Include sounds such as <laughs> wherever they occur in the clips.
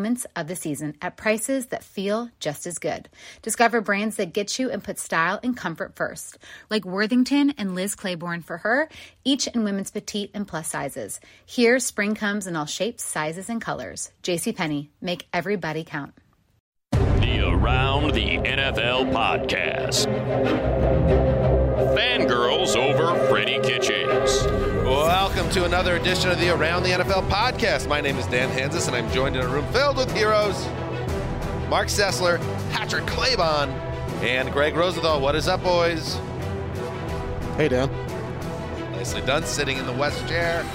moments of the season at prices that feel just as good. Discover brands that get you and put style and comfort first, like Worthington and Liz Claiborne for her, each in women's petite and plus sizes. Here, spring comes in all shapes, sizes, and colors. JCPenney, make everybody count. The Around the NFL podcast. Fangirls over Freddie Kitchens. Welcome to another edition of the Around the NFL podcast. My name is Dan Hanzus, and I'm joined in a room filled with heroes. Mark Sessler, Patrick Claybon, and Greg Rosenthal. What is up, boys? Hey, Dan. Nicely done. Sitting in the West chair.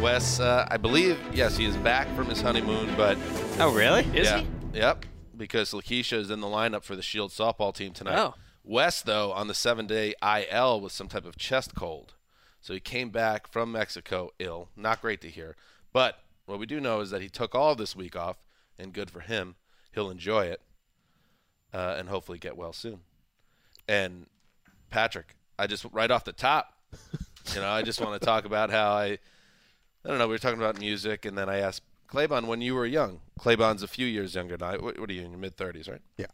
Wes, uh, I believe, yes, he is back from his honeymoon, but Oh, really? Is yeah, he? yep, because Lakeisha is in the lineup for the Shield softball team tonight. Oh. Wes, though, on the seven-day IL with some type of chest cold, so he came back from Mexico ill. Not great to hear, but what we do know is that he took all this week off, and good for him. He'll enjoy it, uh, and hopefully get well soon. And Patrick, I just right off the top, <laughs> you know, I just want to talk about how I, I don't know, we were talking about music, and then I asked Claybon when you were young. Claybon's a few years younger than I. What, what are you in your mid thirties, right? Yeah.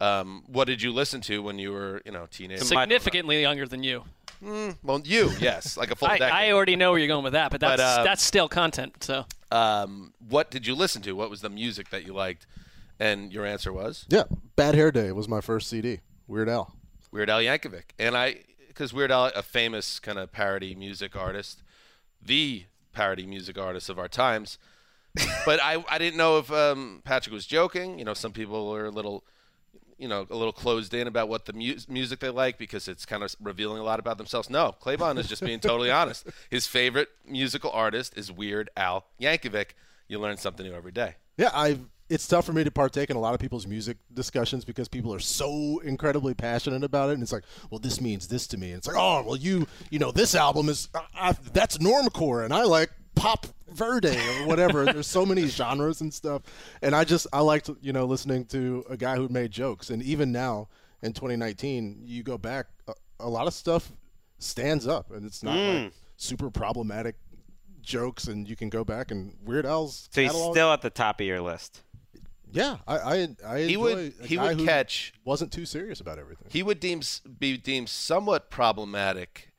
Um, what did you listen to when you were, you know, teenage? Significantly younger than you. Well, you, yes, like a full <laughs> I, decade. I already know where you're going with that, but that's But, uh, that's still content. So um, what did you listen to? What was the music that you liked? And your answer was Yeah, Bad Hair Day was my first CD. Weird Al. Weird Al Yankovic, and I, because Weird Al, a famous kind of parody music artist, the parody music artist of our times. <laughs> but I, I didn't know if um, Patrick was joking. You know, some people are a little, you know, a little closed in about what the mu- music they like because it's kind of revealing a lot about themselves. No, Claybon is just being totally honest. <laughs> His favorite musical artist is Weird Al Yankovic. You learn something new every day. Yeah, I. It's tough for me to partake in a lot of people's music discussions because people are so incredibly passionate about it, and it's like, well, this means this to me. And it's like, oh, well, you, you know, this album is uh, uh, that's normcore, and I like pop verde or whatever. There's so many genres and stuff, and I just I liked you know listening to a guy who made jokes, and even now in 2019, you go back, a, a lot of stuff stands up, and it's not like mm. super problematic jokes, and you can go back and Weird Al's. So he's catalog- still at the top of your list. yeah, I I, I He would he would catch wasn't too serious about everything. he would deem be deemed somewhat problematic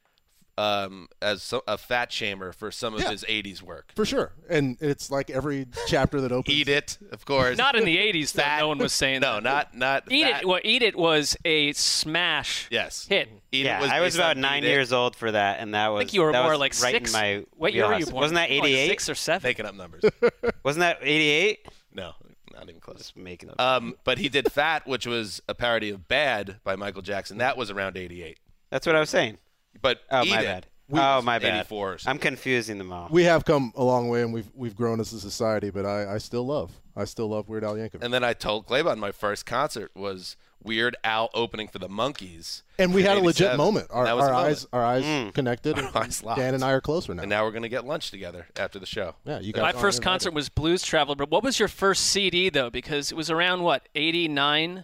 um, as so, a fat shamer for some of Yeah. his '80s work. For sure, and it's like every chapter that opens. Eat it, of course. not in the '80s, though. Fat- No one was saying no, that. not not Eat fat. it. Well, Eat It was a smash Yes, hit. Eat yeah, it was I was about nine Eat It. years old for that, and that was. I think you were more like right six. in my what year were you born? Wasn't that Like '88? six or seven? Making up numbers. <laughs> Wasn't that '88? no, not even close. Just making up. Um, but he did "Fat," which was a parody of "Bad" by Michael Jackson. That was around '88. That's what I was saying. But Oh, Eat my bad. Oh, was oh, my bad. 84. I'm confusing them all. We have come a long way, and we've we've grown as a society. But I, I still love I still love Weird Al Yankovic. And then I told Claybon my first concert was Weird Al opening for the Monkees. And we had a legit moment. Our, our moment. eyes, our eyes mm. connected. <laughs> and Our eyes locked. Dan and I are closer now. And now we're gonna get lunch together after the show. yeah, you guys. My first concert was Blues Traveler. But what was your first CD though? Because it was around what '89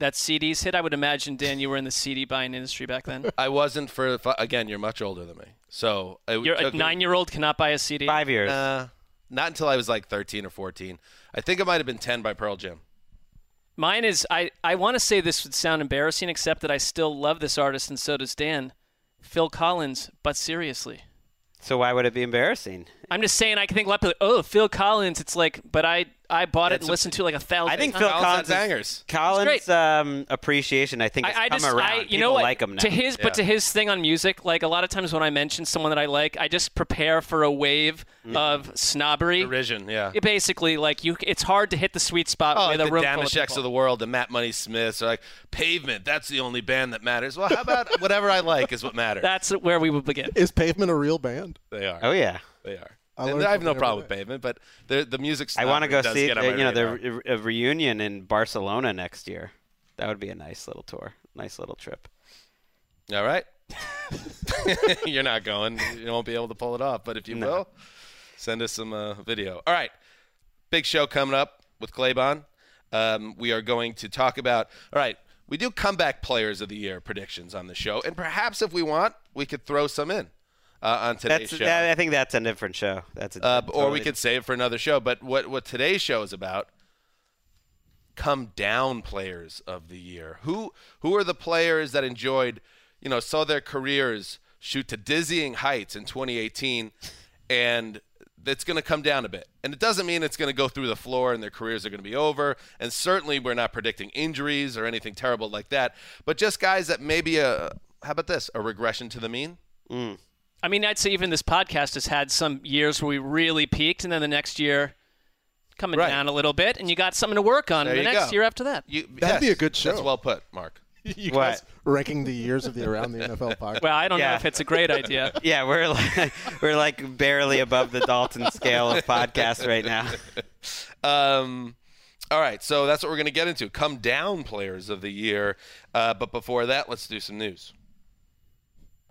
that CDs hit. I would imagine Dan, you were in the CD buying industry back then. <laughs> I wasn't for again. You're much older than me, so it You're a took me- nine-year-old cannot buy a CD. Five years. Uh, not until I was like 13 or 14. I think it might have been 10 by Pearl Jam. Mine is I, I want to say this would sound embarrassing, except that I still love this artist, and so does Dan. Phil Collins, but seriously. so why would it be embarrassing? I'm just saying I can think a lot of people, oh, Phil Collins. It's like, but I I bought it and a- listened to it like a thousand I think times. Phil Collins Collins, is- bangers. Collins' um, appreciation, I think, has I, I come just, around. I, you People know what? like him now. To his, Yeah. but to his thing on music, like a lot of times when I mention someone that I like, I just prepare for a wave of snobbery. Derision, yeah. It basically, like you, it's hard to hit the sweet spot Oh, with like a the room full of Damesheks people. of the world, the Matt Money Smiths are like Pavement. That's the only band that matters. Well, how about <laughs> whatever I like is what matters. That's where we would begin. Is Pavement a real band? they are. Oh yeah. They are. I and I have no problem with Pavement, but the the music. I want to go see uh, you know the re- a reunion in Barcelona next year. That would be a nice little tour, nice little trip. All right. <laughs> You're not going. You won't be able to pull it off. But if you No. will, send us some uh, video. All right. Big show coming up with Claybon. Um, we are going to talk about. All right. We do comeback players of the year predictions on the show, and perhaps if we want, we could throw some in uh, on today's That's show. that, I think that's a different show. That's a, Uh, or we totally could save for another show. But what what today's show is about? Come down players of the year. Who who are the players that enjoyed, you know, saw their careers shoot to dizzying heights in 2018, and it's going to come down a bit. And it doesn't mean it's going to go through the floor and their careers are going to be over. And certainly we're not predicting injuries or anything terrible like that. But just guys that maybe a how about this a regression to the mean. I mean, I'd say even this podcast has had some years where we really peaked, and then the next year coming Right. down a little bit, and you got something to work on There the next go. year after that. You, That'd be a good show. That's show. well put, Mark. <laughs> you What? guys ranking the years of the Around the NFL podcast. Well, I don't know if it's a great idea. <laughs> Yeah, we're like, <laughs> we're like barely above the Dalton scale of podcasts right now. Um, all right, so that's what we're going to get into. Come down players of the year. Uh, but before that, let's do some news.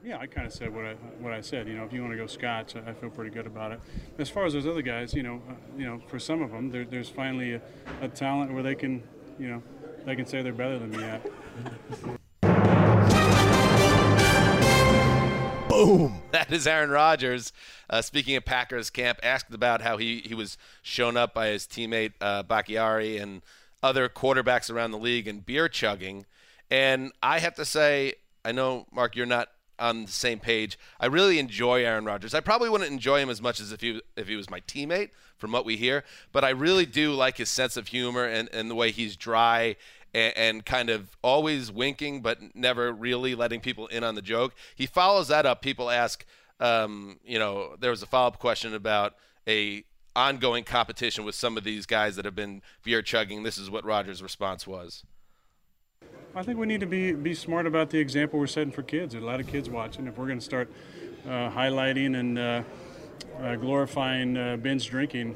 Yeah, I kind of said what I what I said. You know, if you want to go Scotch, I I feel pretty good about it. As far as those other guys, you know, uh, you know, for some of them, there, there's finally a, a talent where they can, you know, they can say they're better than me at. Boom. <laughs> That is Aaron Rodgers. Uh, speaking of Packers camp, asked about how he, he was shown up by his teammate uh, Bakhtiari and other quarterbacks around the league and beer chugging. And I have to say, I know, Mark, you're not on the same page. I really enjoy Aaron Rodgers. I probably wouldn't enjoy him as much as if he if he was my teammate, from what we hear. But I really do like his sense of humor and, and the way he's dry and, and kind of always winking, but never really letting people in on the joke. He follows that up. People ask, um, you know, there was a follow up question about a ongoing competition with some of these guys that have been beer chugging. This is what Rodgers' response was. I think we need to be be smart about the example we're setting for kids. There's a lot of kids watching. If we're going to start uh, highlighting and uh, uh, glorifying uh, binge drinking,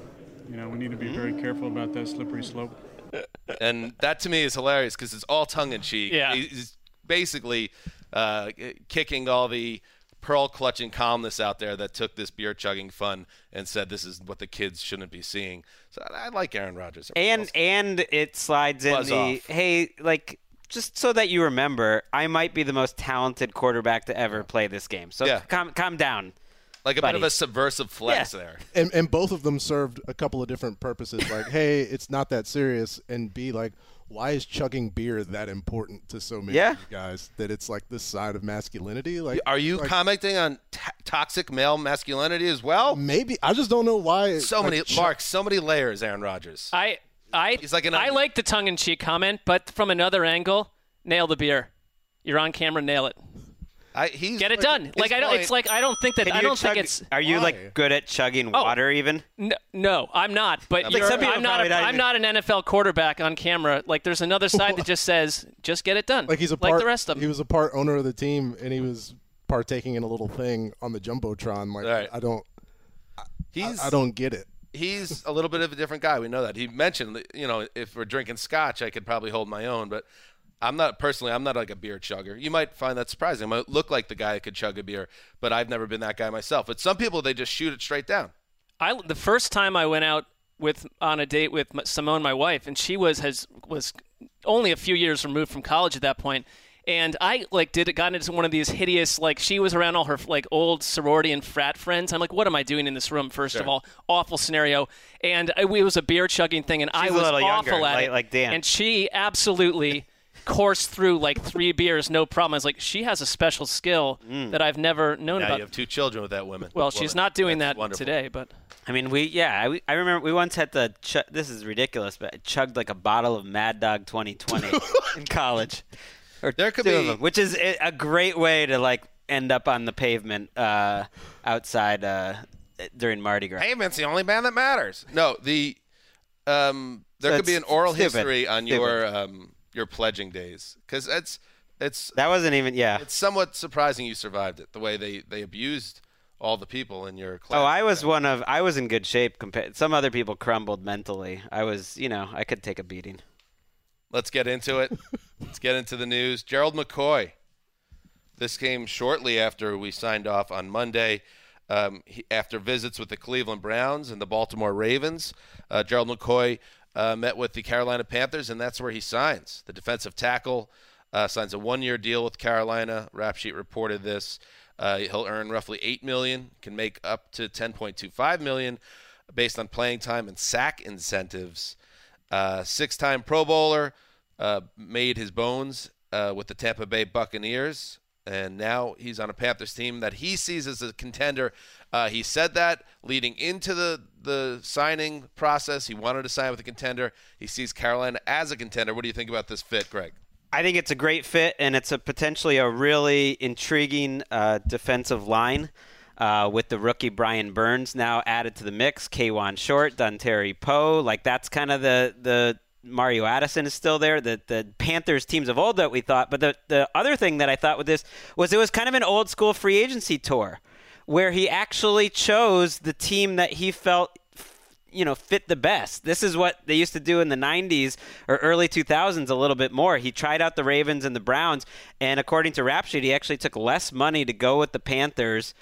you know, we need to be very careful about that slippery slope. and that to me is hilarious because it's all tongue in cheek. Yeah. he's basically uh, kicking all the pearl clutching calmness out there that took this beer chugging fun and said this is what the kids shouldn't be seeing. So I I like Aaron Rodgers. And and it slides in Buzz the off. hey, like just so that you remember, I might be the most talented quarterback to ever play this game. So Yeah. calm calm down. like a bit of a subversive flex Yeah. there. And, and both of them served a couple of different purposes. Like, hey, it's not that serious. And B, like, why is chugging beer that important to so many Yeah. of you guys that it's like this side of masculinity? Like, Are you like, commenting on t- toxic male masculinity as well? maybe I just don't know why. So like, many, ch- Mark. So many layers. Aaron Rodgers. I I He's like an I like the tongue in cheek comment, but from another angle, nail the beer. You're on camera, nail it. I, he's Get it his done. Like I don't. point- It's like I don't think that I don't think it's. Are you Why? like good at chugging Oh. water even? No, no, I'm not. But Like you're, I'm not. A, probably not I'm not an NFL quarterback on camera. Like there's another side that just says, just get it done. like he's a part, like the rest of them. He was a part owner of the team, and he was partaking in a little thing on the jumbotron. Like, Right. I don't, he's I, I don't get it. He's a little bit of a different guy. We know that. He mentioned, you know, if we're drinking scotch, I could probably hold my own, but I'm not personally. I'm not like a beer chugger. You might find that surprising. I might look like the guy that could chug a beer, but I've never been that guy myself. But some people they just shoot it straight down. I the first time I went out with on a date with Simone, my wife, and she was has was only a few years removed from college at that point. And I like did it got into one of these hideous like she was around all her like old sorority and frat friends. I'm like, what am I doing in this room? First of all, awful scenario. And I, it was a beer chugging thing, and I She's a was little awful younger, at like- it. like Dan. And she absolutely <laughs> coursed through like three beers, no problem. I was like, she has a special skill mm. that I've never known Now about. you have two children with that woman. well, woman. she's not doing That's that wonderful. today, but I mean, we yeah, I, I remember we once had to. Ch- this is ridiculous, but I chugged like a bottle of Mad Dog 2020 <laughs> in college. Or There could two of them, which is a a great way to like end up on the pavement uh, outside uh, during Mardi Gras. Pavement's the only band that matters. No, the um, there could be an oral stupid. history on Stupid. your um, your pledging days because it's it's That wasn't even yeah. it's somewhat surprising you survived it. The way they they abused all the people in your class. Oh, I was one of. I was in good shape compared. Some other people crumbled mentally. I was, you know, I could take a beating. Let's get into it. Let's get into the news. Gerald McCoy. This came shortly after we signed off on Monday. Um, he, after visits with the Cleveland Browns and the Baltimore Ravens, uh, Gerald McCoy uh, met with the Carolina Panthers, and that's where he signs. The defensive tackle uh, signs a one-year deal with Carolina. Rap Sheet reported this. Uh, he'll earn roughly eight million, can make up to 10.25 million, based on playing time and sack incentives. Uh, six-time Pro Bowler, uh, made his bones uh, with the Tampa Bay Buccaneers, and now he's on a Panthers team that he sees as a contender. Uh, he said that leading into the the signing process, he wanted to sign with a contender. He sees Carolina as a contender. What do you think about this fit, Greg? I think it's a great fit, and it's a potentially a really intriguing uh, defensive line uh, with the rookie Brian Burns now added to the mix. Kawann Short, Terry Poe, like that's kind of the the Mario Addison is still there. The the Panthers teams of old that we thought, but the the other thing that I thought with this was it was kind of an old school free agency tour where he actually chose the team that he felt you know fit the best. This is what they used to do in the 90s or early 2000s a little bit more. He tried out the Ravens and the Browns, and according to Rap Sheet, he actually took less money to go with the Panthers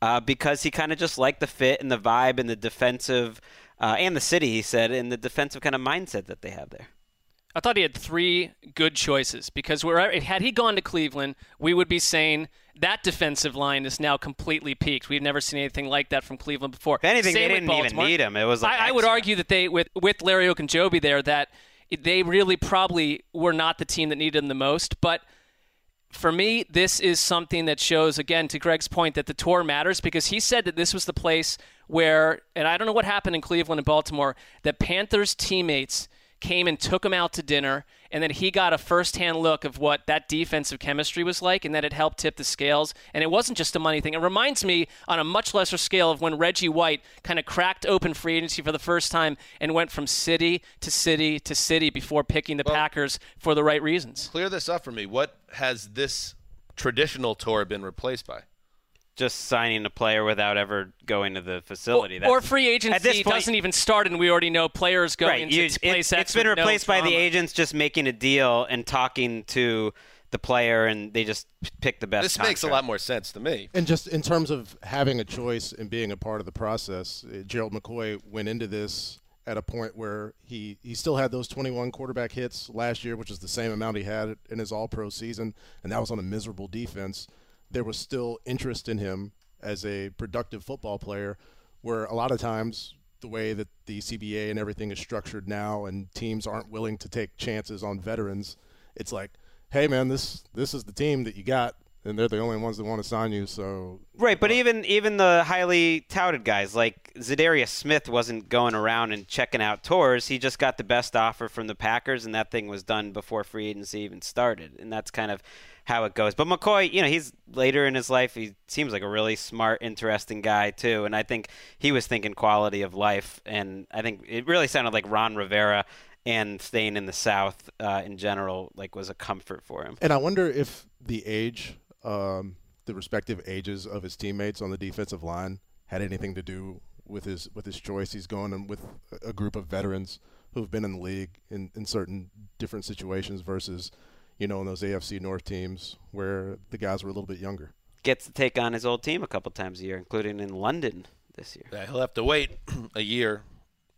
uh, because he kind of just liked the fit and the vibe and the defensive uh, and the city. He said and the defensive kind of mindset that they have there. I thought he had three good choices because wherever, had he gone to Cleveland, we would be saying that defensive line is now completely peaked. We've never seen anything like that from Cleveland before. If anything, Same they didn't even Baltimore. need him. It was like I, I would argue that they with with Larry Ogunjobi there that they really probably were not the team that needed him the most, but. For me, this is something that shows, again, to Greg's point, that the tour matters because he said that this was the place where, and I don't know what happened in Cleveland and Baltimore, that Panthers teammates came and took him out to dinner, and then he got a firsthand look of what that defensive chemistry was like, and that it helped tip the scales. And it wasn't just a money thing. It reminds me, on a much lesser scale, of when Reggie White kind of cracked open free agency for the first time and went from city to city to city before picking the Packers for the right reasons. Clear this up for me. What has this traditional tour been replaced by? Just signing a player without ever going to the facility. or That's- free at this agency point- doesn't even start, and we already know players go right. to You, place it, X it's been with no replaced by the agents just making a deal and talking to the player, and they just pick the best. This makes a lot more sense to me. And just in terms of having a choice and being a part of the process, uh, Gerald McCoy went into this at a point where he, he still had those 21 quarterback hits last year, which is the same amount he had in his all pro season, and that was on a miserable defense. There was still interest in him as a productive football player, where a lot of times the way that the CBA and everything is structured now and teams aren't willing to take chances on veterans, it's like, hey man, this this is the team that you got and they're the only ones that want to sign you, so Right, but uh, even even the highly touted guys like Za'Darius Smith wasn't going around and checking out tours. He just got the best offer from the Packers, and that thing was done before free agency even started. And that's kind of how it goes. But McCoy, you know, he's later in his life. He seems like a really smart, interesting guy too. And I think he was thinking quality of life. And I think it really sounded like Ron Rivera and staying in the South uh, in general like was a comfort for him. And I wonder if the age, um, the respective ages of his teammates on the defensive line had anything to do with his with his choice. He's going with a group of veterans who've been in the league in, in certain different situations versus, you know, in those AFC North teams where the guys were a little bit younger. Gets to take on his old team a couple times a year, including in London this year. Yeah, he'll have to wait <clears throat> a year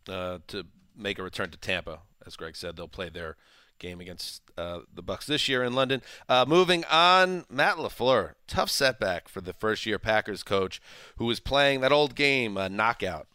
uh, to make a return to Tampa. As Greg said, they'll play their game against uh, the Bucks this year in London. Uh, moving on, Matt LaFleur, tough setback for the first-year Packers coach, who was playing that old game, uh, knockout.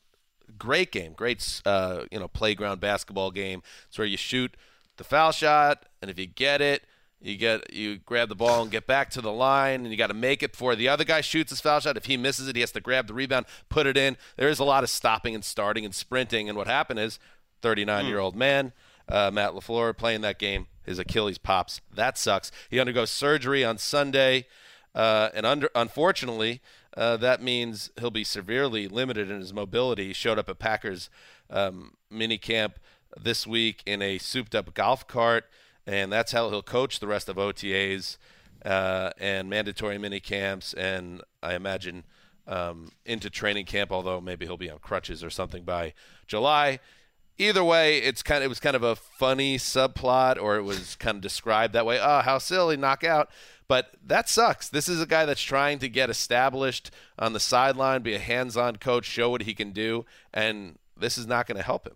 Great game, great uh, you know playground basketball game. It's where you shoot the foul shot, and if you get it, you get you grab the ball and get back to the line, and you got to make it before the other guy shoots his foul shot. If he misses it, he has to grab the rebound, put it in. There is a lot of stopping and starting and sprinting, and what happened is, 39-year-old man, uh, Matt LaFleur, playing that game, his Achilles pops. That sucks. He undergoes surgery on Sunday, uh, and under unfortunately, uh, that means he'll be severely limited in his mobility. He showed up at Packers um, mini camp this week in a souped-up golf cart and that's how he'll coach the rest of OTAs uh, and mandatory mini camps, and I imagine um, into training camp. Although maybe he'll be on crutches or something by July. Either way, it's kind of, it was kind of a funny subplot, or it was kind of described that way. Oh, how silly, knockout. But that sucks. This is a guy that's trying to get established on the sideline, be a hands-on coach, show what he can do, and this is not going to help him.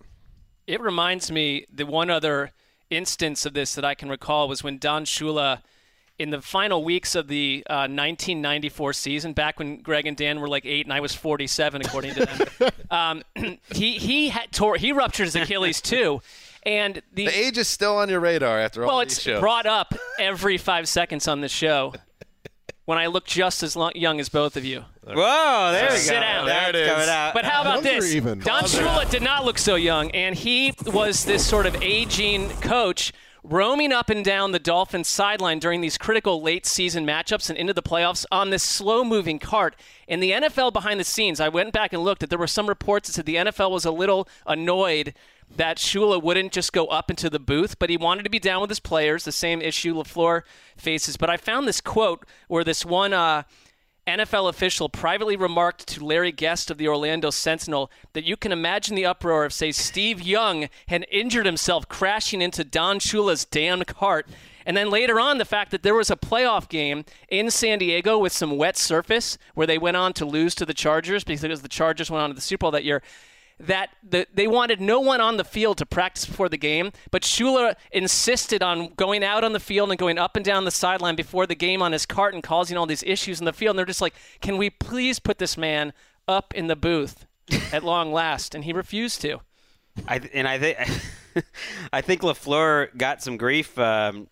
It reminds me the one other instance of this that I can recall was when Don Shula, in the final weeks of the uh, 1994 season, back when Greg and Dan were like eight and I was 47, according to them, <laughs> um, <clears throat> he he had tore he ruptured his Achilles too. And the, the age is still on your radar after all well, these it's shows. brought up every five seconds on the show. When I look just as long, young as both of you. Whoa, there we Sit go. down. There it That's is. out. But how about Younger this? even. Don Shula did not look so young, and he was this sort of aging coach roaming up and down the Dolphins sideline during these critical late season matchups and into the playoffs on this slow moving cart. In the NFL behind the scenes, I went back and looked at there were some reports that said the NFL was a little annoyed that Shula wouldn't just go up into the booth, but he wanted to be down with his players, the same issue LaFleur faces. But I found this quote where this one uh, NFL official privately remarked to Larry Guest of the Orlando Sentinel that you can imagine the uproar if, say, Steve Young had injured himself crashing into Don Shula's damn cart. And then later on, the fact that there was a playoff game in San Diego with some wet surface where they went on to lose to the Chargers because the Chargers went on to the Super Bowl that year that the, they wanted no one on the field to practice before the game, but Shula insisted on going out on the field and going up and down the sideline before the game on his cart and causing all these issues in the field. And they're just like, can we please put this man up in the booth at long last? And he refused to. I and I think <laughs> I think LaFleur got some grief. Um,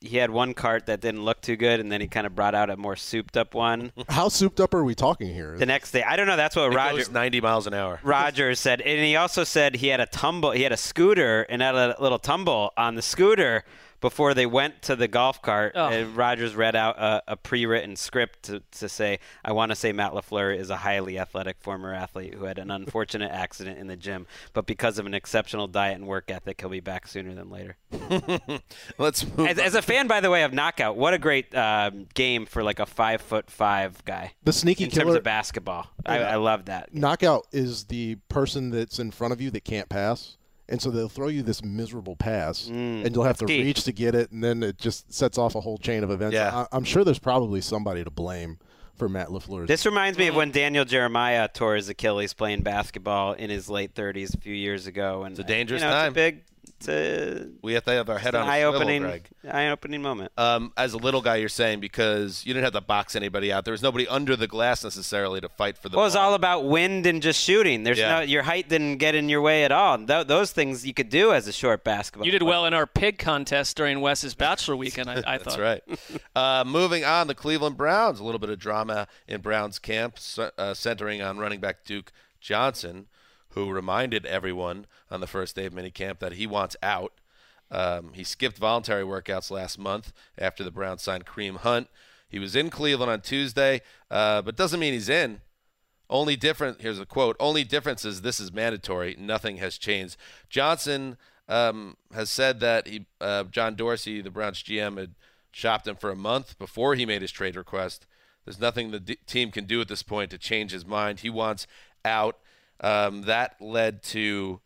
he had one cart that didn't look too good, and then he kind of brought out a more souped-up one <laughs> How souped up are we talking here? the next day. I don't know. That's what It Roger goes 90 miles an hour. Rodgers <laughs> said, and he also said he had a tumble. He had a scooter and had a little tumble on the scooter before they went to the golf cart. Oh. And Rodgers read out a, a pre-written script to, to say, "I want to say Matt LaFleur is a highly athletic former athlete who had an unfortunate accident in the gym, but because of an exceptional diet and work ethic, he'll be back sooner than later." <laughs> Let's move. As, as a fan, by the way, of Knockout, what a great um, game for like a five foot five guy. The sneaky in terms killer- of basketball, I, I love that. Knockout is the person that's in front of you that can't pass. And so they'll throw you this miserable pass, mm. and you'll have to key. reach to get it, and then it just sets off a whole chain of events. Yeah. I, I'm sure there's probably somebody to blame for Matt LaFleur's. This reminds me of when Daniel Jeremiah tore his Achilles playing basketball in his late 30s a few years ago, and It's a dangerous you know, time. It's a big, it's a, we have to have our head on a swivel, eye-opening, Greg. eye-opening moment. Um, as a little guy, you're saying because you didn't have to box anybody out. There was nobody under the glass necessarily to fight for the Well, it's ball. all about wind and just shooting. There's Yeah. no your height didn't get in your way at all. Th- those things you could do as a short basketball. You did player. well in our pig contest during Wes's bachelor weekend, I, I <laughs> That's thought. right. uh, moving on, the Cleveland Browns. A little bit of drama in Browns camp, uh, centering on running back Duke Johnson, who reminded everyone on the first day of minicamp that he wants out. Um, he skipped voluntary workouts last month after the Browns signed Kareem Hunt. He was in Cleveland on Tuesday, uh, but doesn't mean he's in. Only different. Here's a quote. Only difference is this is mandatory. Nothing has changed. Johnson um, has said that he, uh, John Dorsey, the Browns GM, had shopped him for a month before he made his trade request. There's nothing the d- team can do at this point to change his mind. He wants out. Um, that led to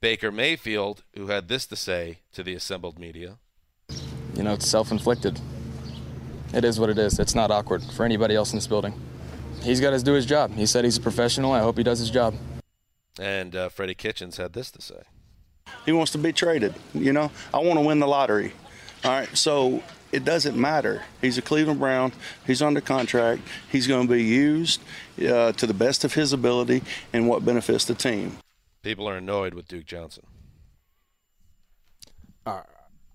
Baker Mayfield, who had this to say to the assembled media. you know, it's self-inflicted. It is what it is. It's not awkward for anybody else in this building. He's got to do his job. He said he's a professional. I hope he does his job. And uh, Freddie Kitchens had this to say. He wants to be traded. You know, I want to win the lottery. All right, so it doesn't matter. He's a Cleveland Brown. He's under contract. He's going to be used uh, to the best of his ability and what benefits the team. People are annoyed with Duke Johnson. Uh,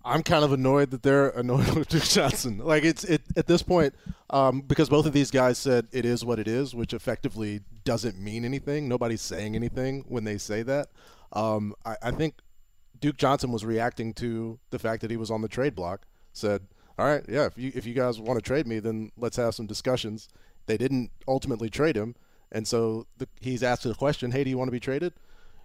I'm kind of annoyed that they're <laughs> annoyed with Duke Johnson. Like it's it at this point um, because both of these guys said it is what it is, which effectively doesn't mean anything. Nobody's saying anything when they say that. Um, I, I think Duke Johnson was reacting to the fact that he was on the trade block. Said, "All right, yeah, if you if you guys want to trade me, then let's have some discussions." They didn't ultimately trade him, and so the, he's asked the question, "Hey, do you want to be traded?"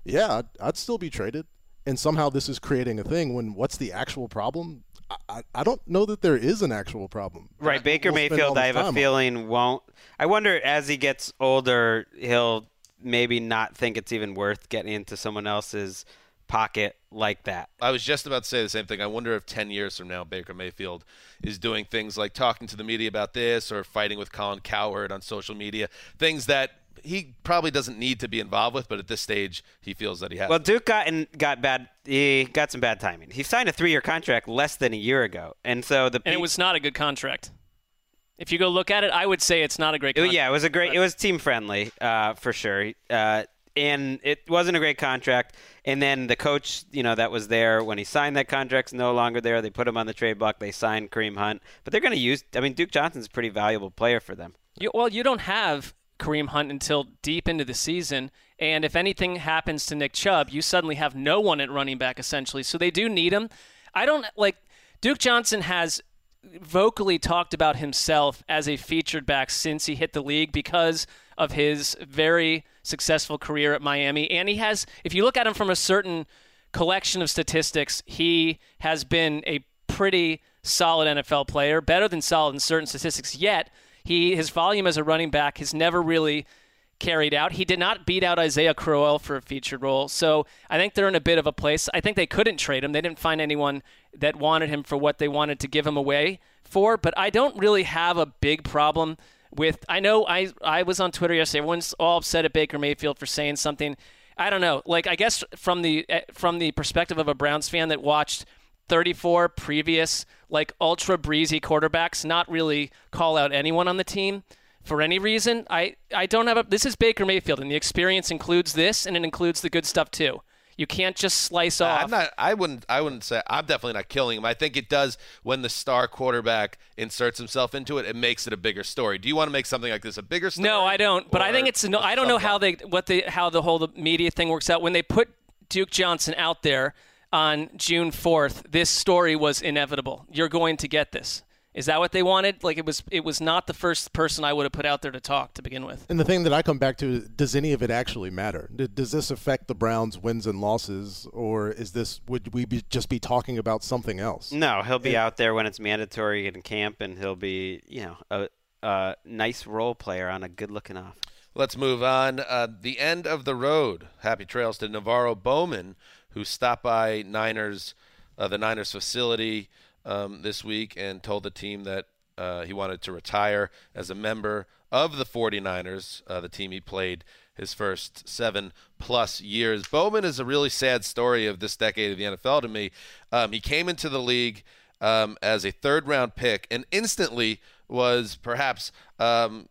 Yeah, I'd, I'd still be traded and somehow this is creating a thing when what's the actual problem I, I don't know that there is an actual problem. Right, Baker We'll Mayfield, I have a time on feeling won't. I wonder as he gets older, he'll maybe not think it's even worth getting into someone else's pocket like that. I was just about to say the same thing. I wonder if 10 years from now Baker Mayfield is doing things like talking to the media about this or fighting with Colin Cowherd on social media, things that he probably doesn't need to be involved with, but at this stage he feels that he has. Well, Duke got in, got bad. He got some bad timing. He signed a three-year contract less than a year ago, and so the And it was not a good contract. If you go look at it, I would say it's not a great It- contract. yeah, it was a great. It was team friendly uh, for sure, uh, and it wasn't a great contract. And then the coach, you know, that was there when he signed that contract's no longer there. They put him on the trade block. They signed Kareem Hunt, but they're going to use. I mean, Duke Johnson's a pretty valuable player for them. You, well, you don't have Kareem Hunt until deep into the season. And if anything happens to Nick Chubb, you suddenly have no one at running back, essentially. So they do need him. I don't like Duke Johnson has vocally talked about himself as a featured back since he hit the league because of his very successful career at Miami. And he has, if you look at him from a certain collection of statistics, he has been a pretty solid NFL player, better than solid in certain statistics. Yet he his volume as a running back has never really carried out. He did not beat out Isaiah Crowell for a featured role. So I think they're in a bit of a place. I think they couldn't trade him. They didn't find anyone that wanted him for what they wanted to give him away for. But I don't really have a big problem with. I know I I was on Twitter yesterday. Everyone's all upset at Baker Mayfield for saying something. I don't know. Like I guess from the eh, from the perspective of a Browns fan that watched 34 previous like ultra breezy quarterbacks not really call out anyone on the team for any reason. I, I don't have a this is Baker Mayfield and the experience includes this and it includes the good stuff too. You can't just slice off. I'm not. I wouldn't. I wouldn't say. I'm definitely not killing him. I think it does when the star quarterback inserts himself into it. It makes it a bigger story. Do you want to make something like this a bigger story? No, I don't. But I think it's no. I don't know how they what they how the whole media thing works out when they put Duke Johnson out there on June fourth. This story was inevitable. You're going to get this. Is that what they wanted? Like it was. It was not the first person I would have put out there to talk to begin with. And the thing that I come back to: does any of it actually matter? Does this affect the Browns' wins and losses, or is this would we be, just be talking about something else? No, he'll be out there when it's mandatory in camp, and he'll be, you know, a, a nice role player on a good-looking off. Let's move on. Uh, the end of the road. Happy trails to NaVorro Bowman, who stopped by Niners, uh, the Niners facility um, this week, and told the team that uh, he wanted to retire as a member of the 49ers, uh, the team he played his first seven plus years. Bowman is a really sad story of this decade of the NFL to me. Um, he came into the league um, as a third round pick and instantly was perhaps um,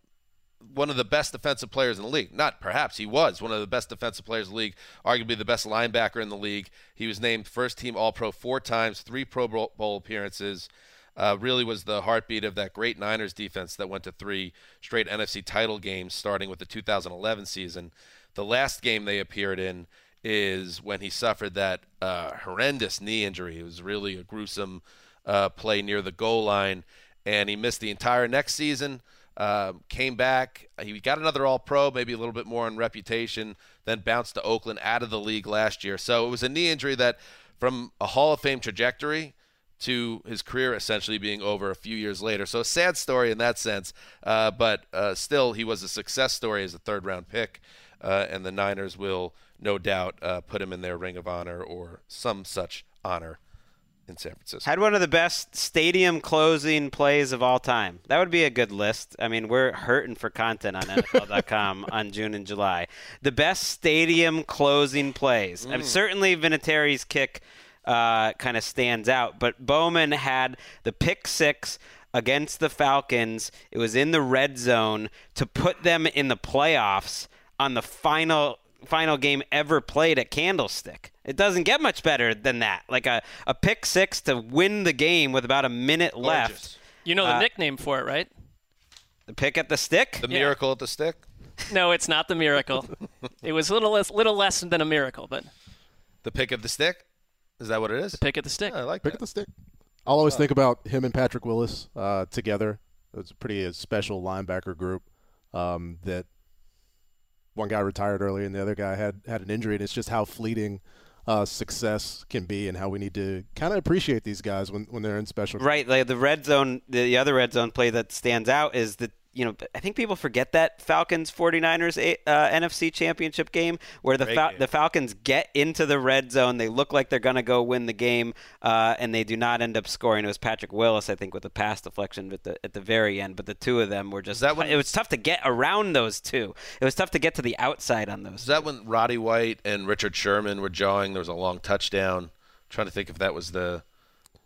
one of the best defensive players in the league. Not perhaps, he was one of the best defensive players in the league, arguably the best linebacker in the league. He was named first team All Pro four times, three Pro Bowl appearances. Uh, really was the heartbeat of that great Niners defense that went to three straight NFC title games, starting with the 2011 season. The last game they appeared in is when he suffered that uh, horrendous knee injury. It was really a gruesome uh, play near the goal line, and he missed the entire next season. Um, came back. He got another All Pro, maybe a little bit more on reputation. Then bounced to Oakland, out of the league last year. So it was a knee injury that, from a Hall of Fame trajectory to his career essentially being over a few years later. So a sad story in that sense, uh, but uh, still he was a success story as a third round pick, uh, and the Niners will no doubt uh, put him in their Ring of Honor or some such honor in San Francisco. Had one of the best stadium closing plays of all time. That would be a good list. I mean, we're hurting for content on NFL.com <laughs> on June and July. The best stadium closing plays. I mean, Mm. certainly Vinatieri's kick uh, kind of stands out, but Bowman had the pick six against the Falcons. It was in the red zone to put them in the playoffs on the final final game ever played at Candlestick. It doesn't get much better than that. Like a, a pick six to win the game with about a minute left. You know the Uh, nickname for it, right? The pick at the stick? The miracle at the stick? No, it's not the miracle. <laughs> it was a little less, little less than a miracle, but The pick of the stick? Is that what it is? The pick at the stick. I like Pick that. at the stick. I'll always think about him and Patrick Willis uh, together. It was a pretty uh, special linebacker group um, that one guy retired early and the other guy had, had an injury. And it's just how fleeting uh, success can be and how we need to kind of appreciate these guys when, when they're in special. Right, like the red zone, the other red zone play that stands out is that you know I think people forget that Falcons 49ers uh, NFC Championship game where the Fal- game. the Falcons get into the red zone, they look like they're going to go win the game, uh, and they do not end up scoring. It was Patrick Willis, I think, with the pass deflection at the at the very end, but the two of them were just that when- it was tough to get around those two. It was tough to get to the outside on those. Is that when Roddy White and Richard Sherman were jawing? There was a long touchdown. trying to think if that was the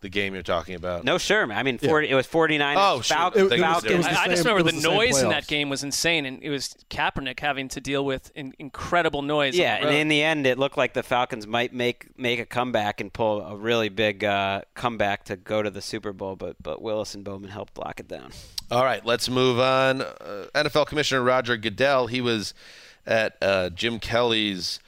the game you're talking about. No, Sherman. I mean, 40, it was 49ers. Oh, shoot. Fal- It- it was- Falcons. it was the I, I just remember it was the the same noise in that game was insane, and it was Kaepernick having to deal with in, incredible noise. Yeah, and in the end, it looked like the Falcons might make make a comeback and pull a really big uh, comeback to go to the Super Bowl, but but Willis and Bowman helped lock it down. All right, let's move on. Uh, NFL Commissioner Roger Goodell, he was at uh, Jim Kelly's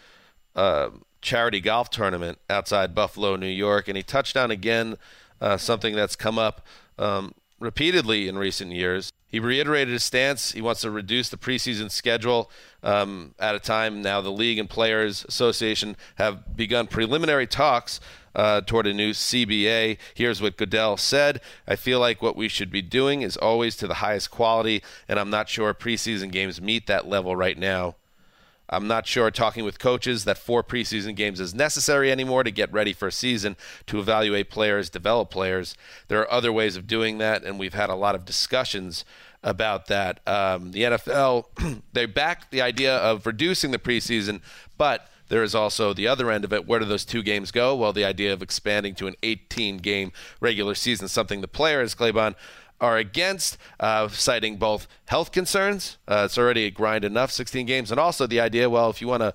uh, charity golf tournament outside Buffalo, New York, and he touched on again uh, something that's come up um, repeatedly in recent years. He reiterated his stance. He wants to reduce the preseason schedule um, at a time now the league and players association have begun preliminary talks uh, toward a new CBA. Here's what Goodell said I feel like what we should be doing is always to the highest quality, and I'm not sure preseason games meet that level right now. I'm not sure talking with coaches that four preseason games is necessary anymore to get ready for a season to evaluate players, develop players. There are other ways of doing that, and we've had a lot of discussions about that. Um, the NFL, <clears throat> they back the idea of reducing the preseason, but there is also the other end of it. Where do those two games go? Well, the idea of expanding to an 18 game regular season, something the players, Claybon, are against, uh, citing both health concerns. Uh, it's already a grind enough, 16 games, and also the idea, well, if you want to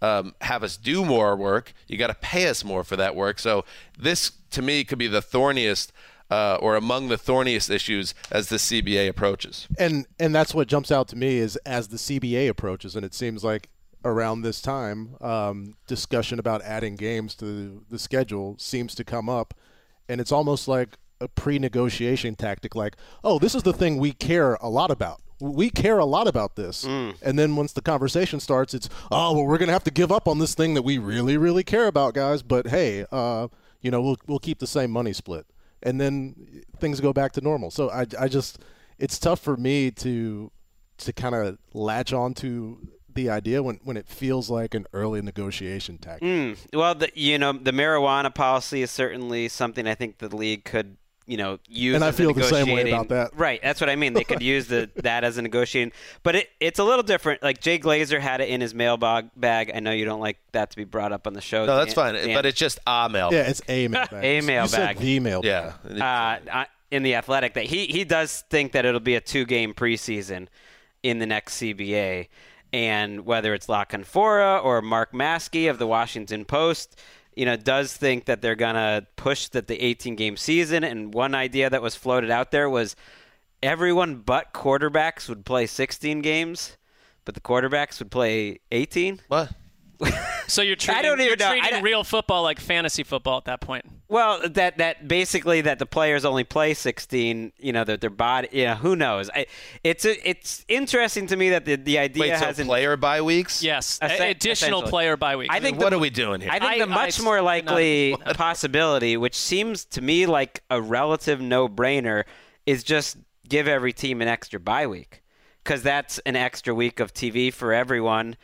um, have us do more work, you got to pay us more for that work. So this, to me, could be the thorniest. Uh, or among the thorniest issues as the CBA approaches. and and that's what jumps out to me is as the CBA approaches, and it seems like around this time, um, discussion about adding games to the schedule seems to come up, and it's almost like a pre-negotiation tactic. Like, oh, this is the thing we care a lot about. We care a lot about this, and then once the conversation starts, it's oh well, we're gonna have to give up on this thing that we really, really care about, guys. But hey, uh, you know, we'll we'll keep the same money split, and then things go back to normal. So I, I just, it's tough for me to to kind of latch on to the idea when, when it feels like an early negotiation tactic. Mm. Well, the, you know, the marijuana policy is certainly something I think the league could, you know, use. And I feel the same way negotiating- about that. Right. That's what I mean. They could use the <laughs> that as a negotiating, but it, it's a little different. Like Jay Glazer had it in his mailbag bag. I know you don't like that to be brought up on the show. No, that's Dan- fine, Dan. but it's just a mail. Yeah, it's a mailbag. <laughs> A You said mailbag. the mailbag. Yeah. uh, uh, in the athletic that he he does think that it'll be a two game preseason in the next CBA, and whether it's La Canfora or Mark Maske of the Washington Post. You know, does think that they're gonna push that the 18 game season. And one idea that was floated out there was everyone but quarterbacks would play 16 games, but the quarterbacks would play 18. What? <laughs> So you're treating, don't even you're know. I treating don't- real football like fantasy football at that point. Well, that that basically that the players only play 16. You know that their body. You know who knows. I, it's a, it's interesting to me that the the idea Wait, hasn't. player bye weeks? Yes, Essen- a- additional player by week. I think What the, are we doing here? I think I- the much s- more not- likely <laughs> possibility, which seems to me like a relative no-brainer, is just give every team an extra bye week, because that's an extra week of TV for everyone,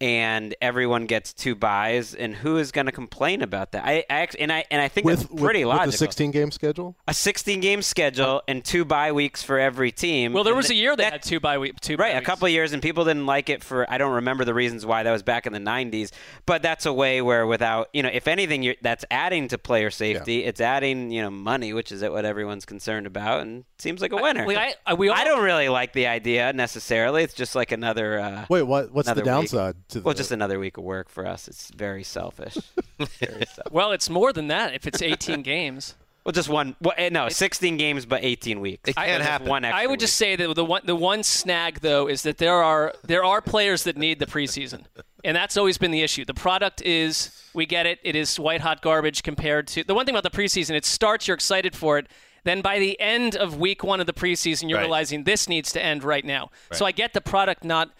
and everyone gets two buys, and who is going to complain about that? I, I actually, and I and I think with, that's pretty with, logical. With the 16 game schedule? a 16 game schedule and two bye weeks for every team. Well, there And was a year they that- had two by week, two Right, bye a couple of years, and people didn't like it for. I don't remember the reasons why. That was back in the '90s, but that's a way where, without you know, if anything, you're, that's adding to player safety. It's adding you know money, which is what everyone's concerned about, and seems like a winner. like, I- I- we all- I don't really like the idea necessarily. It's just like another. Uh, Wait, what? What's the downside? week. Downside to Well, just another week of work for us. It's very selfish. <laughs> very selfish. Well, it's more than that if it's 18 games. Well, just one. Well, eh, no, 16 games, but 18 weeks. It can't Just happen. One extra I would week. just say that the one the one snag though is that there are there are players that need the preseason, and that's always been the issue. The product is we get it; it is white hot garbage compared to the one thing about the preseason. It starts, you're excited for it. Then by the end of week one of the preseason, you're Right. realizing this needs to end right now. So I get the product not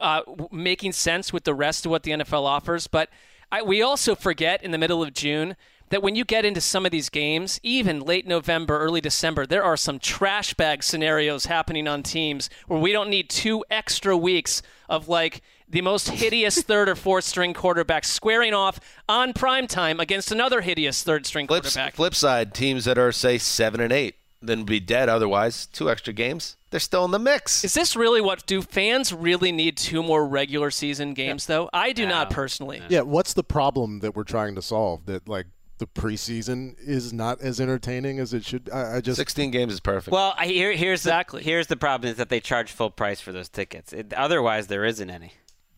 uh, making sense with the rest of what the NFL offers, but I, we also forget in the middle of June that when you get into some of these games, even late November, early December, there are some trash bag scenarios happening on teams where we don't need two extra weeks of like the most hideous <laughs> third or fourth string quarterback squaring off on prime time against another hideous third string Flip, quarterback. flip side, teams that are say seven and eight, then be dead otherwise. Two extra games, they're still in the mix. Is this really what do fans really need two more regular season games though? I do not personally. Yeah, what's the problem that we're trying to solve? That like the preseason is not as entertaining as it should. I, I just 16 games is perfect. Well, I, here, here's Exactly. the here's the problem is that they charge full price for those tickets. It, otherwise, there isn't any.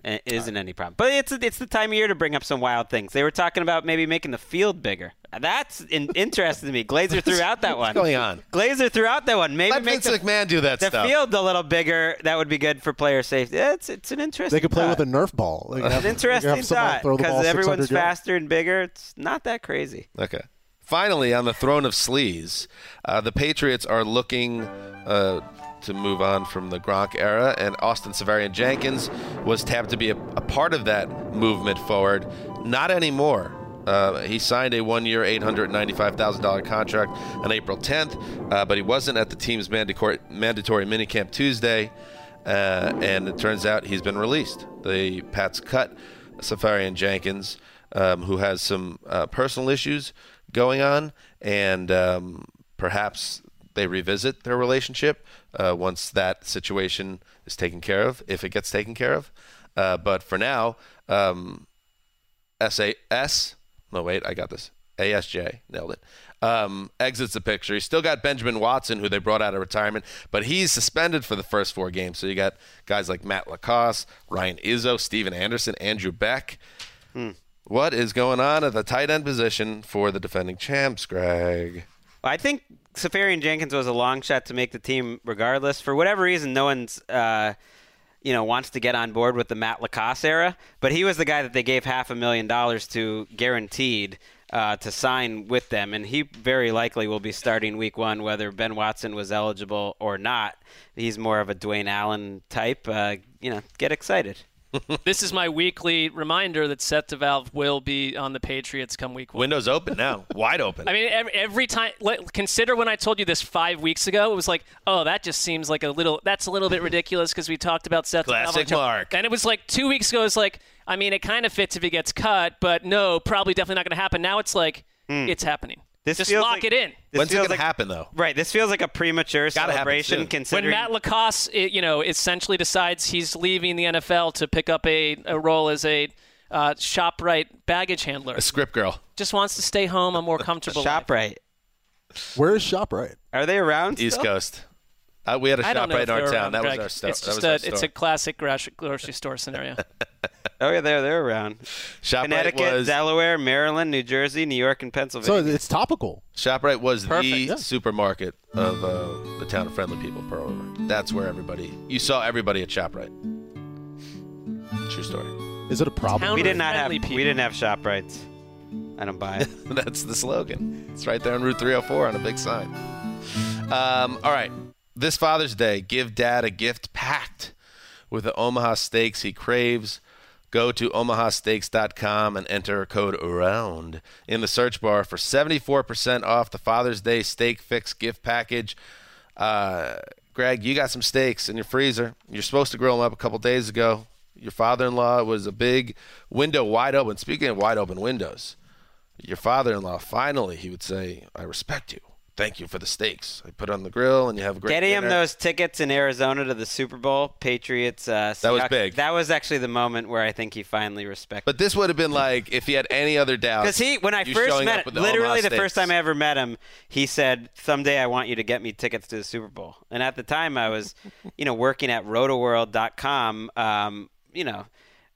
It isn't any problem. But it's it's the time of year to bring up some wild things. They were talking about maybe making the field bigger. That's in, interesting to me. Glazer threw out that <laughs> one. What's going on? Glazer threw out that one. Maybe Let make Vince the, McMahon do that the stuff. field a little bigger. That would be good for player safety. Yeah, it's it's an interesting. they could play thought. with a Nerf ball. Like, have- An interesting have thought throw the ball because everyone's yards. faster and bigger. It's not that crazy. Okay. Finally, on the throne of sleaze, uh, the Patriots are looking uh, to move on from the Gronk era, and Austin Seferian Jenkins was tapped to be a, a part of that movement forward. Not anymore. Uh, he signed a one-year, $895,000 contract on April 10th, uh, but he wasn't at the team's mandatory, mandatory minicamp Tuesday, uh, and it turns out he's been released. The Pats cut Seferian Jenkins, um, who has some uh, personal issues going on, and um, perhaps they revisit their relationship uh, once that situation is taken care of, if it gets taken care of. But for now, um, SAS, no, wait, I got this. ASJ, nailed it. Um, exits the picture. He's still got Benjamin Watson, who they brought out of retirement, but he's suspended for the first four games. So you got guys like Matt LaCosse, Ryan Izzo, Stephen Anderson, Andrew Beck. What is going on at the tight end position for the defending champs, Gregg? I think Seferian Jenkins was a long shot to make the team regardless. For whatever reason, no one's uh, you know wants to get on board with the Matt LaCosse era, but he was the guy that they gave half a million dollars to guaranteed uh, to sign with them, and he very likely will be starting week one, whether Ben Watson was eligible or not. He's more of a Dwayne Allen type. Uh, you know, get excited. This is my weekly reminder that Seth DeValve will be on the Patriots come week one. Windows open now, <laughs> wide open. I mean, every, every time. Let, consider when I told you this five weeks ago. It was like, oh, that just seems like a little. That's a little bit ridiculous because we talked about Seth. Classic DeValve. Mark. And it was like two weeks ago. It's like, I mean, it kind of fits if he gets cut, but no, probably definitely not going to happen. Now it's like, hmm. it's happening. This just feels lock like- it in. This When's it going like- to happen, though? Right. This feels like a premature Gotta happen celebration. Considering When Matt LaCosse, you know, essentially decides he's leaving the NFL to pick up a, a role as a uh, Shoprite baggage handler, A script girl. just wants to stay home, a more <laughs> comfortable life. Shoprite. Where is Shoprite? Are they around? East still? Coast. Uh, we had a I don't shop know right if in our town. around, That was our store. It's that just was a, our it's a classic grocery grocery store scenario. <laughs> Oh yeah, they're they're around. Shoprite Connecticut, was Delaware, Maryland, New Jersey, New York, and Pennsylvania. So it's topical. Shoprite was Perfect, the yeah. supermarket of uh, the town of Friendly People, Pearl River. That's where everybody you saw everybody at Shoprite. True story. Is it a problem? Town we did not have friendly we didn't have Shoprites. I don't buy it. <laughs> That's the slogan. It's right there on Route 304 on a big sign. Um, all right. This Father's Day, give dad a gift packed with the Omaha steaks he craves. Go to omahasteaks.com and enter code AROUND in the search bar for 74% off the Father's Day Steak Fix gift package. Uh, Gregg, you got some steaks in your freezer. You're supposed to grill them up a couple days ago. Your father-in-law was a big window wide open. Speaking of wide open windows, your father-in-law finally he would say, "I respect you. Thank you for the steaks. I put on the grill, and you have a great Getting him those tickets in Arizona to the Super Bowl, Patriots. Uh, That was big. That was actually the moment where I think he finally respected. But this would have been like if he had any other doubts. Because he, when I first met him, the literally the first time I ever met him, he said, "Someday I want you to get me tickets to the Super Bowl." And at the time, I was, <laughs> you know, working at RotoWorld.com, um, you know,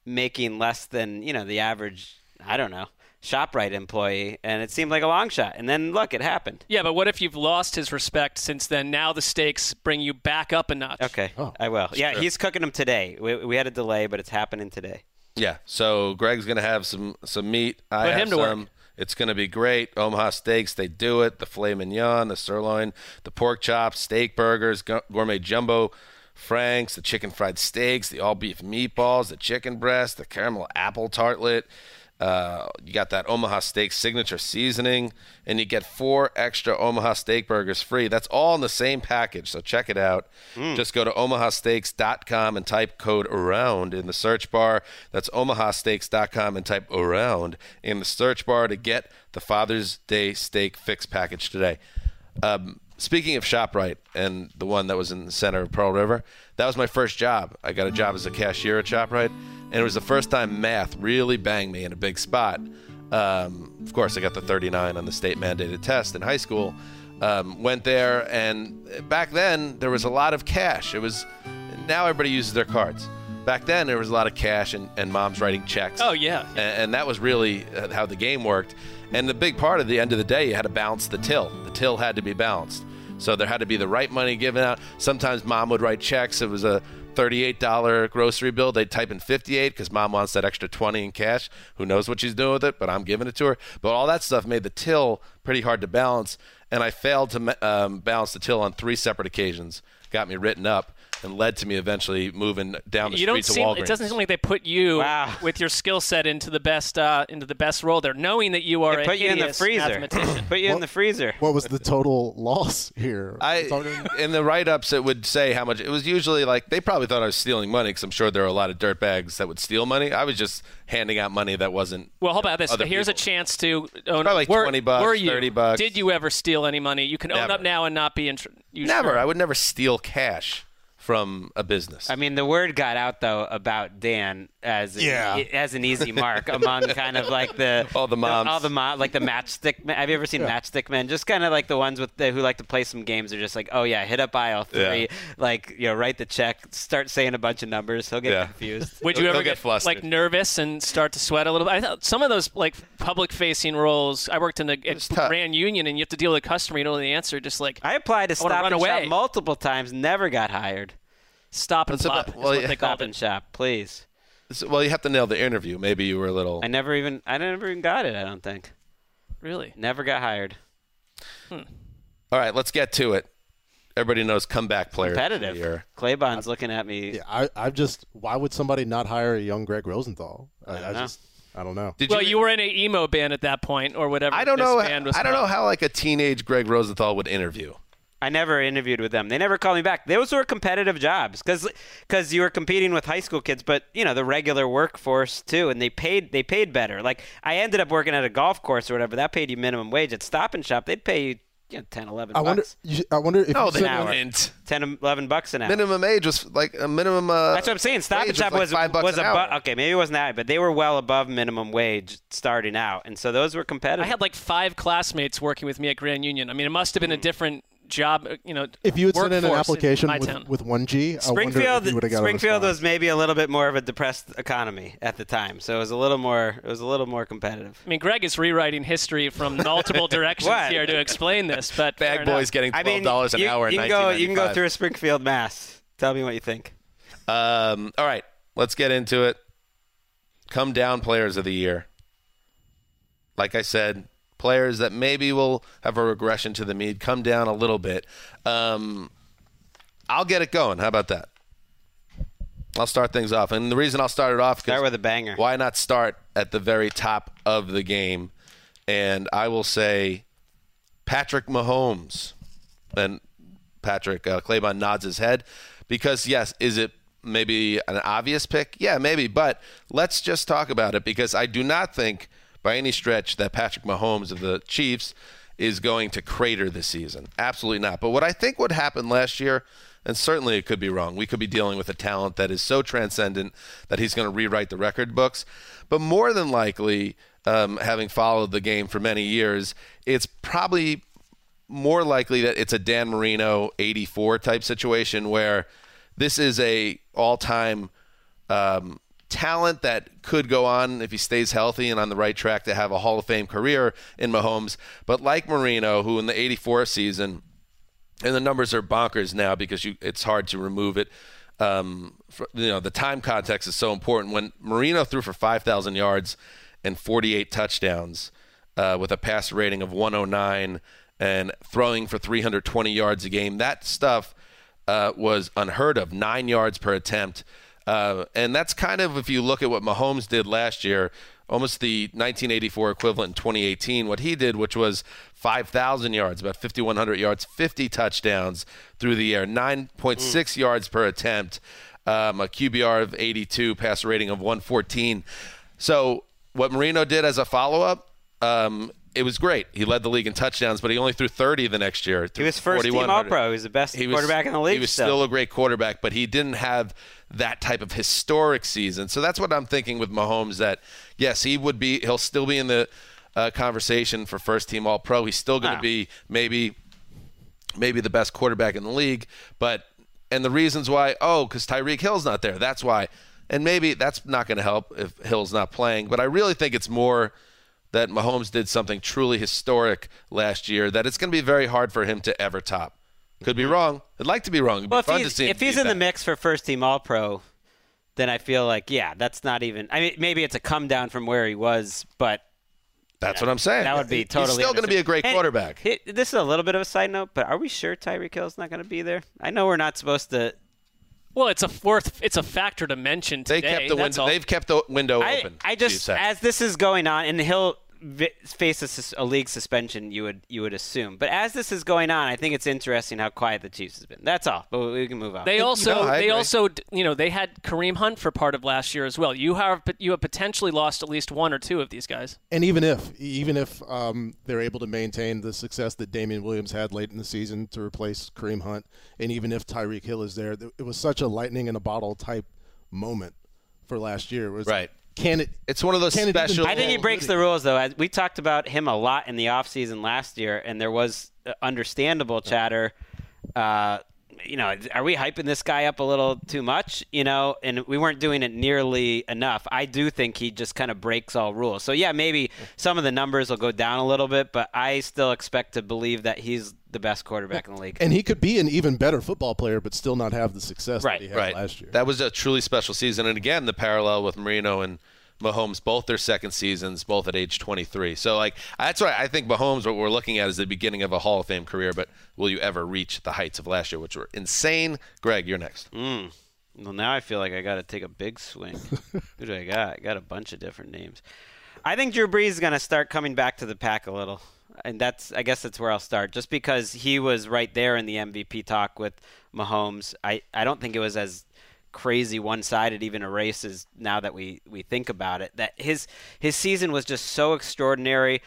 making less than you know the average. I don't know. Shoprite employee, and it seemed like a long shot. And then look, it happened. Yeah, but what if you've lost his respect since then? Now the stakes bring you back up a notch. Okay, oh, I will. Yeah, true. he's cooking them today. We, we had a delay, but it's happening today. Yeah. So Gregg's gonna have some some meat. I Put have him to work. It's gonna be great. Omaha steaks, they do it. The filet mignon, the sirloin, the pork chops, steak burgers, gourmet jumbo franks, the chicken fried steaks, the all beef meatballs, the chicken breast, the caramel apple tartlet. Uh, you got that Omaha Steak signature seasoning, and you get four extra Omaha Steak burgers free. That's all in the same package, so check it out. Just go to omahasteaks.com and type code AROUND in the search bar. That's omahasteaks.com and type AROUND in the search bar to get the Father's Day Steak Fix package today. Um, speaking of ShopRite and the one that was in the center of Pearl River, that was my first job. I got a job as a cashier at ShopRite, and it was the first time math really banged me in a big spot. Um, of course, I got the 39 on the state mandated test in high school. Um, went there, and back then there was a lot of cash. It was now everybody uses their cards. Back then there was a lot of cash and, and moms writing checks. Oh, yeah. And, and that was really uh, how the game worked. And the big part of the end of the day, you had to balance the till. The till had to be balanced. So there had to be the right money given out. Sometimes mom would write checks. It was a $38 grocery bill. They'd type in 58 because mom wants that extra 20 in cash. Who knows what she's doing with it, but I'm giving it to her. But all that stuff made the till pretty hard to balance. And I failed to um, balance the till on three separate occasions. Got me written up and led to me eventually moving down the you street don't to seem. Walgreens. It doesn't seem like they put you Wow. with your skill set into the best uh, into the best role there, knowing that you are They a put you in the freezer. mathematician. Put you in the freezer. What was the total loss here? I in the write-ups it would say how much it was usually like they probably thought I was stealing money because I'm sure there are a lot of dirtbags that would steal money. I was just handing out money that wasn't. Well, how about this? Other Here's a chance to own. Probably like were, 20 bucks, were you, 30 bucks. Did you ever steal any money? You can own up now and not be in. Tr- you Never. sure? I would never steal cash from a business. I mean, the word got out though about Dan as Yeah. as an easy mark among <laughs> kind of like the All the moms. all the mom, like the matchstick. Men. Have you ever seen matchstick men? Just kind of like the ones with the, who like to play some games. Are just like, oh yeah, hit up aisle three, Yeah. like you know, write the check, start saying a bunch of numbers. He'll get Yeah. confused. <laughs> Would you ever get get, flustered. like nervous and start to sweat a little bit? I thought some of those like public-facing roles. I worked in the at. Grand Union, and you have to deal with a customer. You don't know the answer. Just like I applied to I Stop run and away. Shop multiple times, never got hired. stop and That's pop. about- is well, yeah. Stop and Shop, please. So- well, you have to nail the interview. Maybe you were a little. I never even I never even got it. I don't think. Really? Never got hired. Hmm. All right, let's get to it. Everybody knows comeback players. of the Competitive. year. Claybon's looking at me. yeah, I, I've just. Why would somebody not hire a young Gregg Rosenthal? I, I, don't know. just. I don't know. Did Well, you were in a emo band at that point, or whatever. I don't this know. Band was I don't know how like a teenage Gregg Rosenthal would interview. I never interviewed with them. They never called me back. Those were competitive jobs because you were competing with high school kids, but you know the regular workforce too, and they paid they paid better. Like I ended up working at a golf course or whatever. That paid you minimum wage. At Stop and Shop, they'd pay you, you know, 10, 11 I wonder. bucks. You, I wonder if No, you they said- hour. didn't. 10, 11 bucks an hour. Minimum age was like a minimum. Uh, That's what I'm saying. Stop and Shop like was five bucks was an above. hour. Okay, maybe it wasn't that, but they were well above minimum wage starting out, and so those were competitive. I had like five classmates working with me at Grand Union. I mean, it must have been a different job. uh, You know, If you had sent in an application my with, with one G, I wonder Springfield, if you got Springfield was maybe a little bit more of a depressed economy at the time, so it was a little more. It was a little more competitive. I mean, Gregg is rewriting history from multiple <laughs> directions here to explain this, but fair Bag enough. boys getting I twelve mean, dollars an you, hour. in you can go. You can go through a Springfield mass. Tell me what you think. Um, all right, let's get into it. Come down players of the year. Like I said, players that maybe will have a regression to the mean come down a little bit. Um, I'll get it going. How about that? I'll start things off, and the reason I'll start it off Start with a banger. Why not start at the very top of the game? And I will say Patrick Mahomes. And Patrick uh, Claybon nods his head because yes, is it maybe an obvious pick? Yeah, maybe. But let's just talk about it because I do not think by any stretch that Patrick Mahomes of the Chiefs is going to crater this season. Absolutely not. But what I think would happen last year, and certainly it could be wrong, we could be dealing with a talent that is so transcendent that he's going to rewrite the record books. But more than likely, um, having followed the game for many years, it's probably more likely that it's a Dan Marino 84 type situation where this is a all-time um, talent that could go on if he stays healthy and on the right track to have a Hall of Fame career in Mahomes. But like Marino, who in the 84 season, and the numbers are bonkers now because you, it's hard to remove it. Um, for, you know, the time context is so important. When Marino threw for 5,000 yards and 48 touchdowns uh, with a pass rating of 109 and throwing for 320 yards a game, that stuff uh, was unheard of. Nine yards per attempt. Uh, and that's kind of, if you look at what Mahomes did last year, almost the 1984 equivalent in 2018, what he did, which was 5,000 yards, about 5,100 yards, 50 touchdowns through the air, 9.6 mm. yards per attempt, um, a QBR of 82, pass rating of 114. So what Marino did as a follow up, um, it was great. He led the league in touchdowns, but he only threw 30 the next year. He was first team All Pro. He was the best he quarterback was, in the league. He was still. still a great quarterback, but he didn't have that type of historic season. So that's what I'm thinking with Mahomes. That yes, he would be. He'll still be in the uh, conversation for first team All Pro. He's still going to be maybe maybe the best quarterback in the league. But and the reasons why, oh, because Tyreek Hill's not there. That's why. And maybe that's not going to help if Hill's not playing. But I really think it's more that Mahomes did something truly historic last year that it's going to be very hard for him to ever top. Could be mm-hmm. wrong. I'd like to be wrong. It'd well, be fun if he's, to see if he's in the mix for first team All Pro, then I feel like yeah, that's not even. I mean, maybe it's a come down from where he was, but that's what I'm saying. That would be totally. He's still going to be a great quarterback. And this is a little bit of a side note, but are we sure Tyreek Hill's not going to be there? I know we're not supposed to. Well, it's a fourth. It's a factor to mention today. They kept the window. They've kept the window I, open. I just as this is going on, and Hill face a, a, league suspension, you would you would assume. But as this is going on, I think it's interesting how quiet the Chiefs has been. That's all. But we can move on. They also you know, they also you know they had Kareem Hunt for part of last year as well. You have you have potentially lost at least one or two of these guys. And even if even if um, they're able to maintain the success that Damien Williams had late in the season to replace Kareem Hunt, and even if Tyreek Hill is there, it was such a lightning in a bottle type moment for last year. It was right can it? It's one of those special. I think he breaks the rules though. We talked about him a lot in the offseason last year, and there was uh, understandable chatter. Uh, you know, are we hyping this guy up a little too much? You know, and we weren't doing it nearly enough. I do think he just kind of breaks all rules. So yeah, maybe some of the numbers will go down a little bit, but I still expect to believe that he's the best quarterback in the league. And he could be an even better football player, but still not have the success right. that he had right. last year. That was a truly special season. And again, the parallel with Marino and Mahomes, both their second seasons, both at age 23. So, like, that's why I think Mahomes, what we're looking at is the beginning of a Hall of Fame career, but will you ever reach the heights of last year, which were insane? Gregg, you're next. Mm. Well, now I feel like I got to take a big swing. <laughs> Who do I got? I got a bunch of different names. I think Drew Brees is going to start coming back to the pack a little and that's I guess that's where I'll start. Just because he was right there in the MVP talk with Mahomes, I, I don't think it was as crazy one-sided even a race as now that we we think about it. That his his season was just so extraordinary,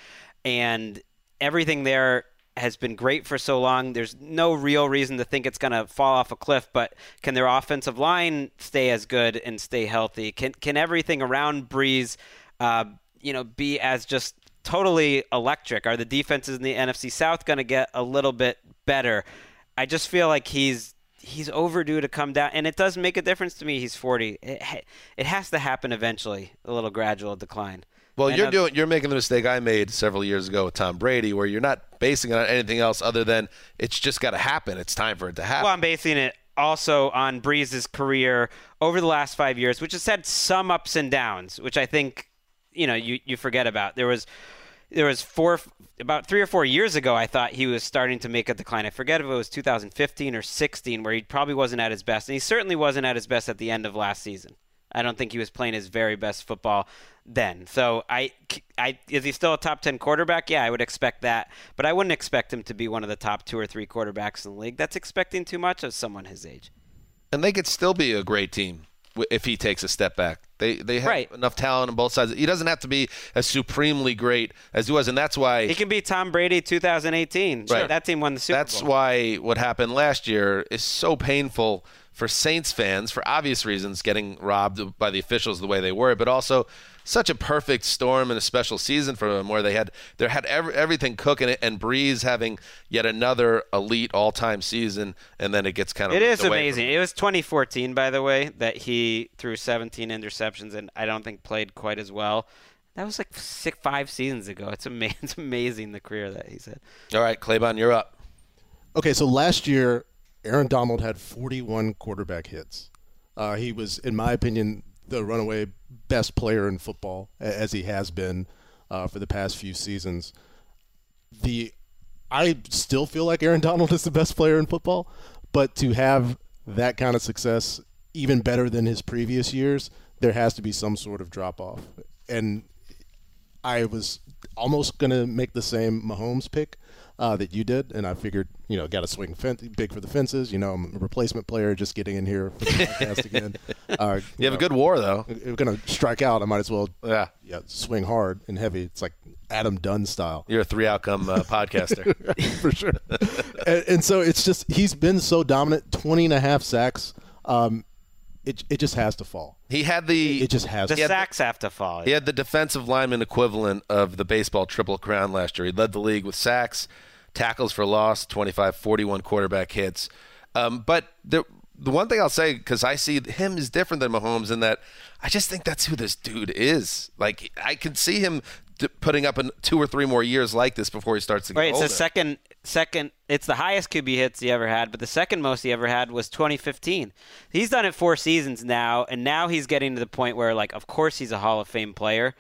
and everything there has been great for so long. There's no real reason to think it's going to fall off a cliff, but can their offensive line stay as good and stay healthy? Can can everything around Brees, uh, you know, be as just totally electric. Are the defenses in the NFC South going to get a little bit better? I just feel like he's he's overdue to come down, and it does make a difference to me. He's 40. It, it has to happen eventually, a little gradual decline. Well, and you're I've, doing you're making the mistake I made several years ago with Tom Brady, where you're not basing it on anything else other than it's just got to happen. It's time for it to happen. Well, I'm basing it also on Brees's career over the last five years, which has had some ups and downs, which I think you know you, you forget about. There was there was four about three or four years ago. I thought he was starting to make a decline. I forget if it was 2015 or 16, where he probably wasn't at his best, and he certainly wasn't at his best at the end of last season. I don't think he was playing his very best football then. So I, I is he still a top 10 quarterback? Yeah, I would expect that, but I wouldn't expect him to be one of the top two or three quarterbacks in the league. That's expecting too much of someone his age. and they could still be a great team if he takes a step back. They they have Right. enough talent on both sides. He doesn't have to be as supremely great as he was, and that's why He can be Tom Brady 2018. Right. That team won the Super That's Bowl. why what happened last year is so painful for Saints fans for obvious reasons, getting robbed by the officials the way they were, but also such a perfect storm and a special season for them where they had they had every, everything cooking it and Brees having yet another elite all-time season, and then it gets kind of it is ripped is amazing. It was 2014, by the way, that he threw 17 interceptions and I don't think played quite as well. That was like six, five seasons ago. It's amazing. <laughs> It's amazing the career that he's had. All right, Claybon, you're up. Okay, so last year, Aaron Donald had 41 quarterback hits. Uh, he was, in my opinion, the runaway best player in football, as he has been uh, for the past few seasons. The I still feel like Aaron Donald <laughs> is the best player in football, but to have that kind of success, even better than his previous years, there has to be some sort of drop off. And I was almost going to make the same Mahomes pick uh, that you did, and I figured, you know, got to swing fen- big for the fences. You know, I'm a replacement player, just getting in here for the podcast again. <laughs> Uh, You have a good war though. If we're going to strike out, I might as well, Yeah. yeah, swing hard and heavy. It's like Adam Dunn style. You're a three-outcome uh, <laughs> podcaster. <laughs> for sure. and, and so it's just he's been so dominant, 20 and a half sacks. Um, it it just has to fall. He had the It just has The to. had the- sacks have to fall. He had the defensive lineman equivalent of the baseball triple crown last year. He led the league with sacks, tackles for loss, 25, 41 quarterback hits. Um, but the the one thing I'll say because I see him is different than Mahomes in that I just think that's who this dude is. Like I can see him d- putting up in two or three more years like this before he starts to get Right, it's the second second it's the highest QB hits he ever had, but the second most he ever had was 2015. He's done it 4 seasons now and now he's getting to the point where like of course he's a Hall of Fame player,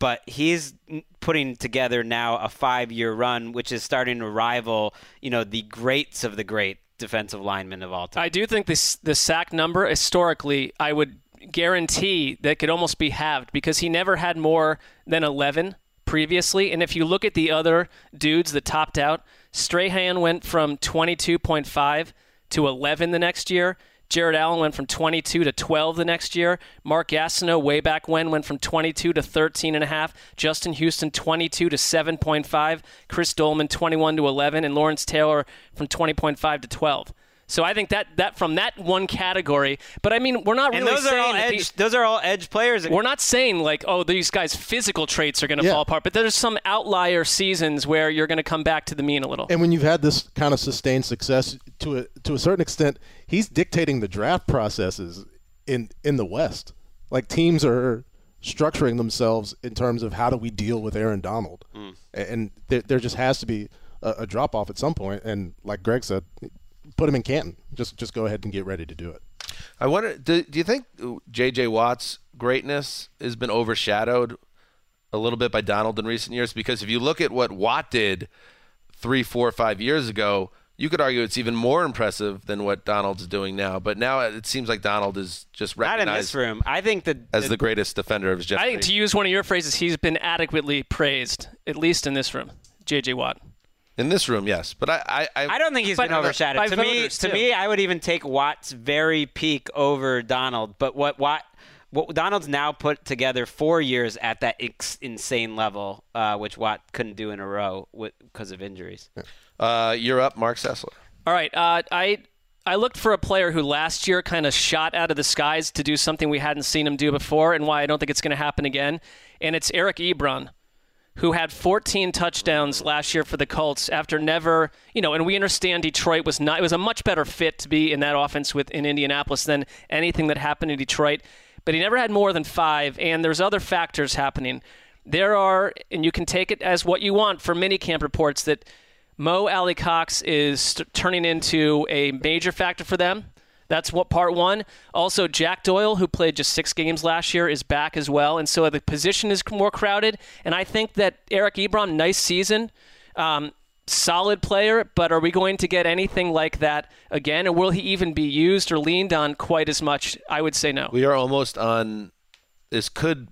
but he's putting together now a 5-year run which is starting to rival, you know, the greats of the great defensive linemen of all time. I do think this the sack number historically, I would guarantee that could almost be halved because he never had more than 11 previously. And if you look at the other dudes that topped out, Strahan went from 22.5 to 11 the next year. Jared Allen went from 22 to 12 the next year. Mark Gastineau, way back when, went from 22 to 13 and a half. Justin Houston, 22 to 7.5. Chris Doleman, 21 to 11, and Lawrence Taylor from 20.5 to 12. So I think that that from that one category. But I mean, we're not and really those are saying all edge the- those are all edge players. we're not saying like, oh, these guys' physical traits are going to Yeah. fall apart, but there's some outlier seasons where you're going to come back to the mean a little. And when you've had this kind of sustained success to a to a certain extent, he's dictating the draft processes in in the West. Like teams are structuring themselves in terms of how do we deal with Aaron Donald, mm. and there, there just has to be a, a drop off at some point. And like Gregg said, put him in Canton. Just just go ahead and get ready to do it. I wonder. Do, do you think J.J. Watt's greatness has been overshadowed a little bit by Donald in recent years? Because if you look at what Watt did three, four, five years ago, you could argue it's even more impressive than what Donald's doing now. But now it seems like Donald is just not in this room. I think that as the greatest defender of his generation. I think to use one of your phrases, he's been adequately praised, at least in this room. J.J. Watt. In this room, yes. But I, I, I, I don't think he's been overshadowed. To me, voters, to too. me, I would even take Watt's very peak over Donald. But what Watt, what Donald's now put together four years at that ex- insane level, uh, which Watt couldn't do in a row because of injuries. uh, you're up, Marc Sessler. All right. Uh, I I looked for a player who last year kind of shot out of the skies to do something we hadn't seen him do before, and why I don't think it's going to happen again. And it's Eric Ebron, who had 14 touchdowns last year for the Colts after never, you know. And we understand Detroit was not. It was a much better fit to be in that offense with in Indianapolis than anything that happened in Detroit. But he never had more than five, and there's other factors happening. There are, and you can take it as what you want for minicamp reports that Mo Alie-Cox is st- turning into a major factor for them. That's what part one. Also, Jack Doyle, who played just six games last year, is back as well, and so the position is more crowded. And I think that Eric Ebron, nice season, um, solid player, but are we going to get anything like that again, or will he even be used or leaned on quite as much? I would say no. We are almost on. This could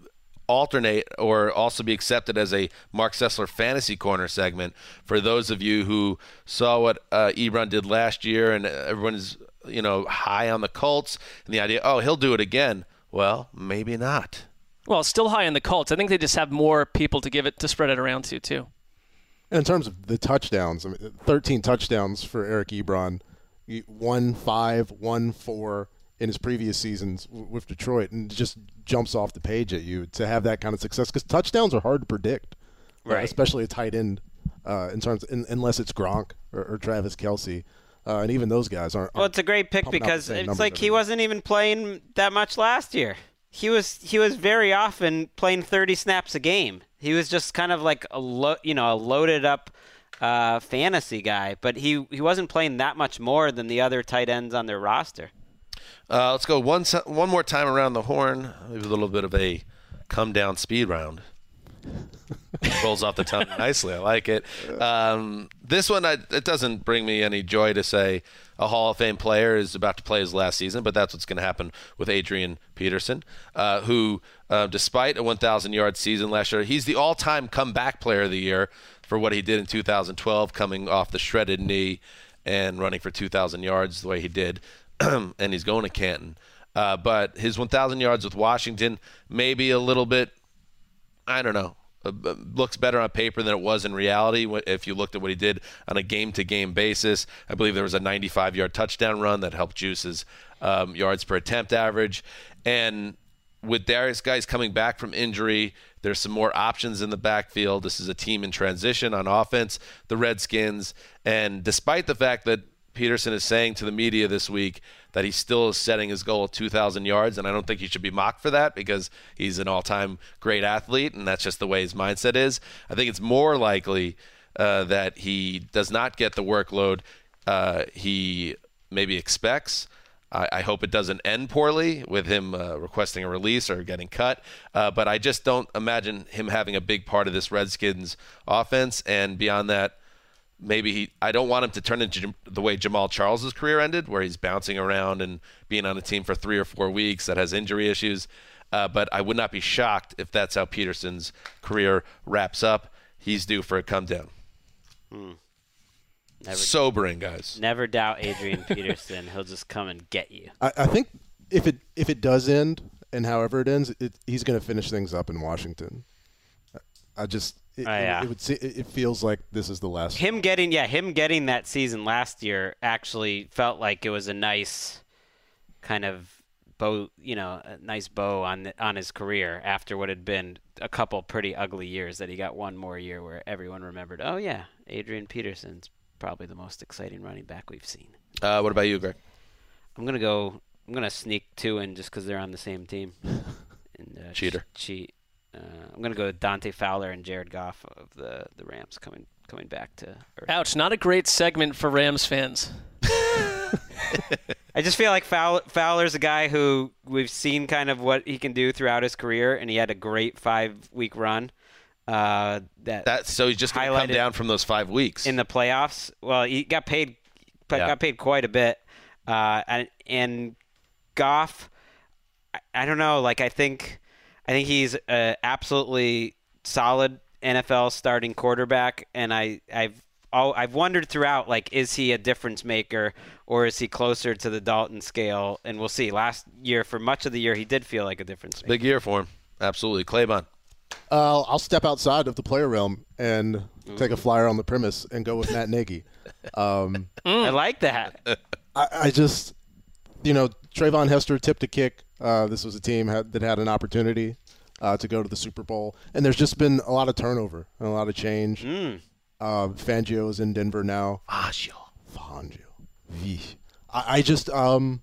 alternate or also be accepted as a Marc Sessler fantasy corner segment for those of you who saw what uh, Ebron did last year, and everyone is you know, high on the Colts and the idea, oh, he'll do it again. Well, maybe not. Well, still high on the Colts. I think they just have more people to give it to spread it around to too. And in terms of the touchdowns, I mean, 13 touchdowns for Eric Ebron, He- one five, one four in his previous seasons with Detroit, and just jumps off the page at you to have that kind of success because touchdowns are hard to predict, uh, especially a tight end. Uh, in terms, in, unless it's Gronk or, or Travis Kelce, uh, and even those guys aren't. Well, it's a great pick pumping out the because it's like he year. wasn't even playing that much last year. He was he was very often playing 30 snaps a game. He was just kind of like a lo- you know a loaded up uh, fantasy guy, but he he wasn't playing that much more than the other tight ends on their roster. Uh, let's go one one more time around the horn. Maybe a little bit of a come down speed round. <laughs> Rolls off the tongue nicely. I like it. Um, this one, I, it doesn't bring me any joy to say a Hall of Fame player is about to play his last season, but that's what's going to happen with Adrian Peterson, uh, who, uh, despite a 1,000 yard season last year, he's the all time comeback player of the year for what he did in 2012, coming off the shredded knee and running for 2,000 yards the way he did. <clears throat> and he's going to Canton. Uh, but his 1,000 yards with Washington, maybe a little bit I don't know. Uh, looks better on paper than it was in reality. If you looked at what he did on a game-to-game basis, I believe there was a 95-yard touchdown run that helped Juice's um, yards per attempt average. And with Derrius Guice coming back from injury, there's some more options in the backfield. This is a team in transition on offense, the Redskins. And despite the fact that Peterson is saying to the media this week that he still is setting his goal at 2,000 yards, and I don't think he should be mocked for that because he's an all-time great athlete, and that's just the way his mindset is. I think it's more likely uh, that he does not get the workload uh, he maybe expects. I, I hope it doesn't end poorly with him uh, requesting a release or getting cut. Uh, but I just don't imagine him having a big part of this Redskins offense. And beyond that, maybe he I don't want him to turn into the way Jamaal Charles's career ended, where he's bouncing around and being on a team for three or four weeks that has injury issues. Uh, but I would not be shocked if that's how Peterson's career wraps up. He's due for a come down. Never, Sobering, guys. never doubt Adrian Peterson. He'll just come and get you. I, I think if it if it does end, and however it ends, it, he's going to finish things up in Washington. I just it, Oh, yeah. it, it would se- it, it feels like this is the last. Him getting yeah, him getting that season last year actually felt like it was a nice kind of bow, you know, a nice bow on the, on his career after what had been a couple pretty ugly years that he got one more year where everyone remembered, "Oh yeah, Adrian Peterson's probably the most exciting running back we've seen." Uh, what about you, Gregg? I'm going to go I'm going to sneak two in just cuz they're on the same team. <laughs> And, uh, Cheater. ch- cheat. Uh, I'm going to go with Dante Fowler and Jared Goff of the the Rams coming coming back to earth. Ouch! Not a great segment for Rams fans. <laughs> I just feel like Fowl- Fowler's a guy who we've seen kind of what he can do throughout his career, and he had a great five-week run. Uh, that That so he's just going to come down from those five weeks. in the playoffs. Well, he got paid, Yeah. got paid quite a bit. Uh, and, and Goff, I, I don't know. Like I think, I think he's a absolutely solid NFL starting quarterback, and I I've all, I've wondered throughout like is he a difference maker or is he closer to the Dalton scale? And we'll see. Last year, for much of the year, he did feel like a difference maker. Big year for him. Absolutely. Claybon. Uh, I'll step outside of the player realm and take a flyer on the premise and go with Matt Nagy. Um, <laughs> I like that. I, I just, you know, Treyvon Hester tipped a kick. Uh, this was a team had, that had an opportunity uh, to go to the Super Bowl, and there's just been a lot of turnover and a lot of change. Uh, is in Denver now. Fangio. Fangio. I, I just, um,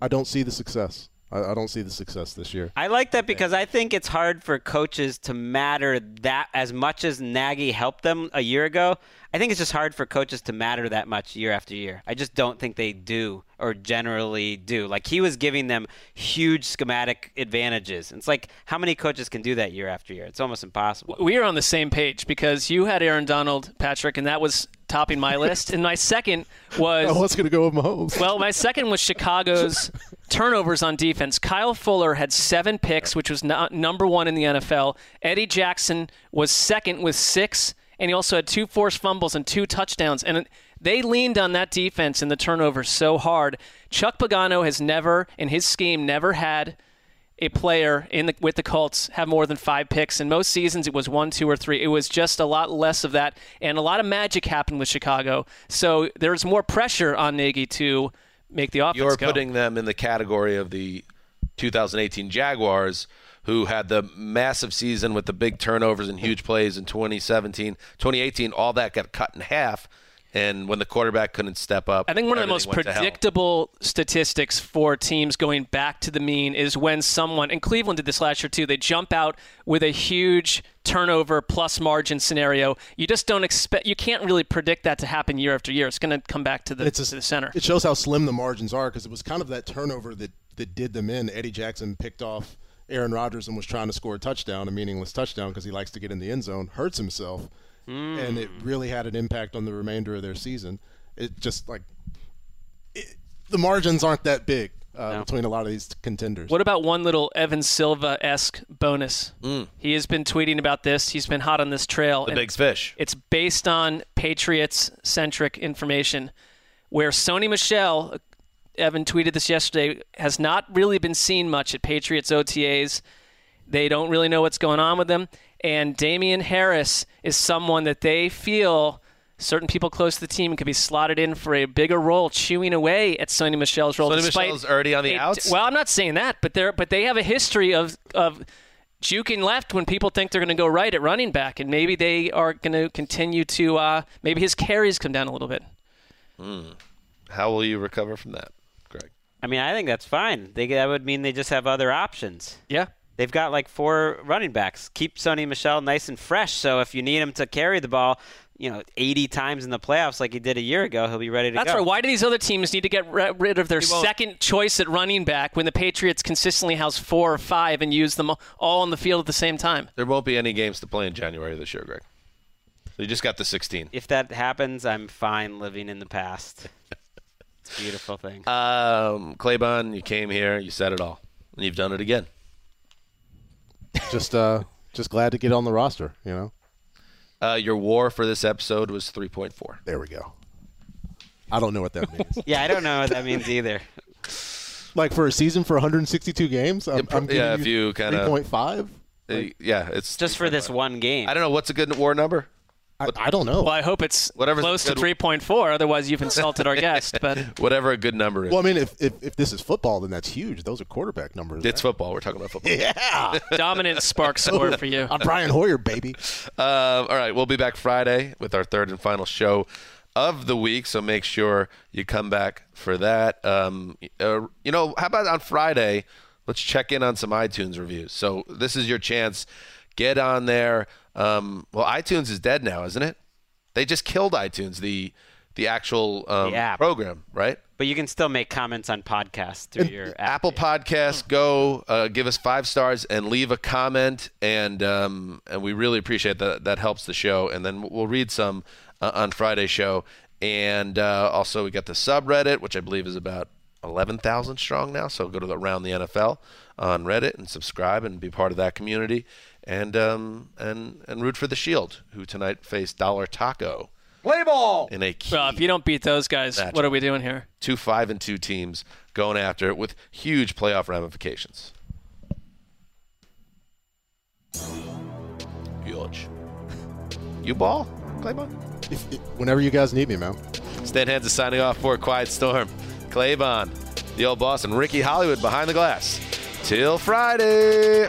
I don't see the success. I, I don't see the success this year. I like that because I think it's hard for coaches to matter that as much as Nagy helped them a year ago. I think it's just hard for coaches to matter that much year after year. I just don't think they do or generally do. Like he was giving them huge schematic advantages. It's like how many coaches can do that year after year? It's almost impossible. We are on the same page because you had Aaron Donald, Patrick, and that was topping my list. and my second <laughs> was Oh, let's going to go with Mahomes. Well, my second was Chicago's <laughs> turnovers on defense. Kyle Fuller had seven picks, which was not number one in the NFL. Eddie Jackson was second with six, and he also had two forced fumbles and two touchdowns. And they leaned on that defense in the turnovers so hard. Chuck Pagano has never, in his scheme, never had a player in the, with the Colts have more than five picks. In most seasons, it was one, two, or three. It was just a lot less of that, and a lot of magic happened with Chicago. So there's more pressure on Nagy to make the offense You're go. putting them in the category of the 2018 Jaguars, who had the massive season with the big turnovers and huge plays in 2017, 2018. All that got cut in half, and when the quarterback couldn't step up, I think one of the most everything went to hell. predictable statistics for teams going back to the mean is when someone, and Cleveland did this last year too, they jump out with a huge turnover plus margin scenario. You just don't expect, you can't really predict that to happen year after year. It's going to come back to the, It's a- to the center. It shows how slim the margins are because it was kind of that turnover that, that did them in. Eddie Jackson picked off Aaron Rodgers and was trying to score a touchdown, a meaningless touchdown because he likes to get in the end zone, hurts himself, and it really had an impact on the remainder of their season. It just like it, the margins aren't that big uh, between a lot of these contenders. What about one little Evan Silva esque bonus? Mm. He has been tweeting about this. He's been hot on this trail. The big fish. It's based on Patriots centric information, where Sony Michel, Evan tweeted this yesterday, has not really been seen much at Patriots OTAs. They don't really know what's going on with them. And Damien Harris is someone that they feel certain people close to the team could be slotted in for a bigger role, chewing away at Sony Michel's role. Sony despite Michel's already on the a- outs? Well, I'm not saying that, but they're but they have a history of of juking left when people think they're going to go right at running back, and maybe they are going to continue to. Uh, maybe his carries come down a little bit. Hmm. How will you recover from that, Gregg? I mean, I think that's fine. They, that would mean they just have other options. Yeah. They've got like four running backs. Keep Sony Michel nice and fresh. So if you need him to carry the ball, you know, 80 times in the playoffs like he did a year ago, he'll be ready to That's go. That's right. Why do these other teams need to get ri- rid of their second choice at running back when the Patriots consistently house four or five and use them all on the field at the same time? There won't be any games to play in January this year, Gregg. They just got the 16. If that happens, I'm fine living in the past. it's a beautiful thing. Um, Claybon, you came here, you said it all, and you've done it again. Just uh, just glad to get on the roster. You know. Uh, your WAR for this episode was 3.4. There we go. I don't know what that means. <laughs> yeah, I don't know what that means either. like for a season for 162 games, I'm, I'm giving yeah, if you kind of 3.5. Uh, yeah, it's just for this one game. I don't know what's a good WAR number. I, I don't know. Well, I hope it's Whatever's close to 3.4. Otherwise, you've insulted our <laughs> guest. But Whatever a good number is. Well, I mean, if, if if this is football, then that's huge. Those are quarterback numbers. it's football. We're talking about football. <laughs> Yeah. dominant spark score for you. I'm Brian Hoyer, baby. Um, <laughs> all right, we'll be back Friday with our third and final show of the week. So make sure you come back for that. Um, uh, you know, how about on Friday? Let's check in on some iTunes reviews. So this is your chance. Get on there. Um, well, iTunes is dead now, isn't it? They just killed iTunes, the the actual um, The program, right? But you can still make comments on podcasts through your app. Apple Podcasts, go uh, give us five stars and leave a comment, and um, and we really appreciate that. That helps the show, and then we'll read some uh, on Friday's show. And uh, also, we got the subreddit, which I believe is about eleven thousand strong now. So go to the Around the NFL on Reddit and subscribe and be part of that community, and um, and and root for the Shield, who tonight face Dollar Taco Play ball. in a key well, if you don't beat those guys, Matchup. what are we doing here? two five and two teams going after it with huge playoff ramifications. Huge. You ball, Claybon? If, if- whenever you guys need me, man. Dan Hanzus signing off for a quiet storm. Claybon, the old boss, and Ricky Hollywood behind the glass. Till Friday.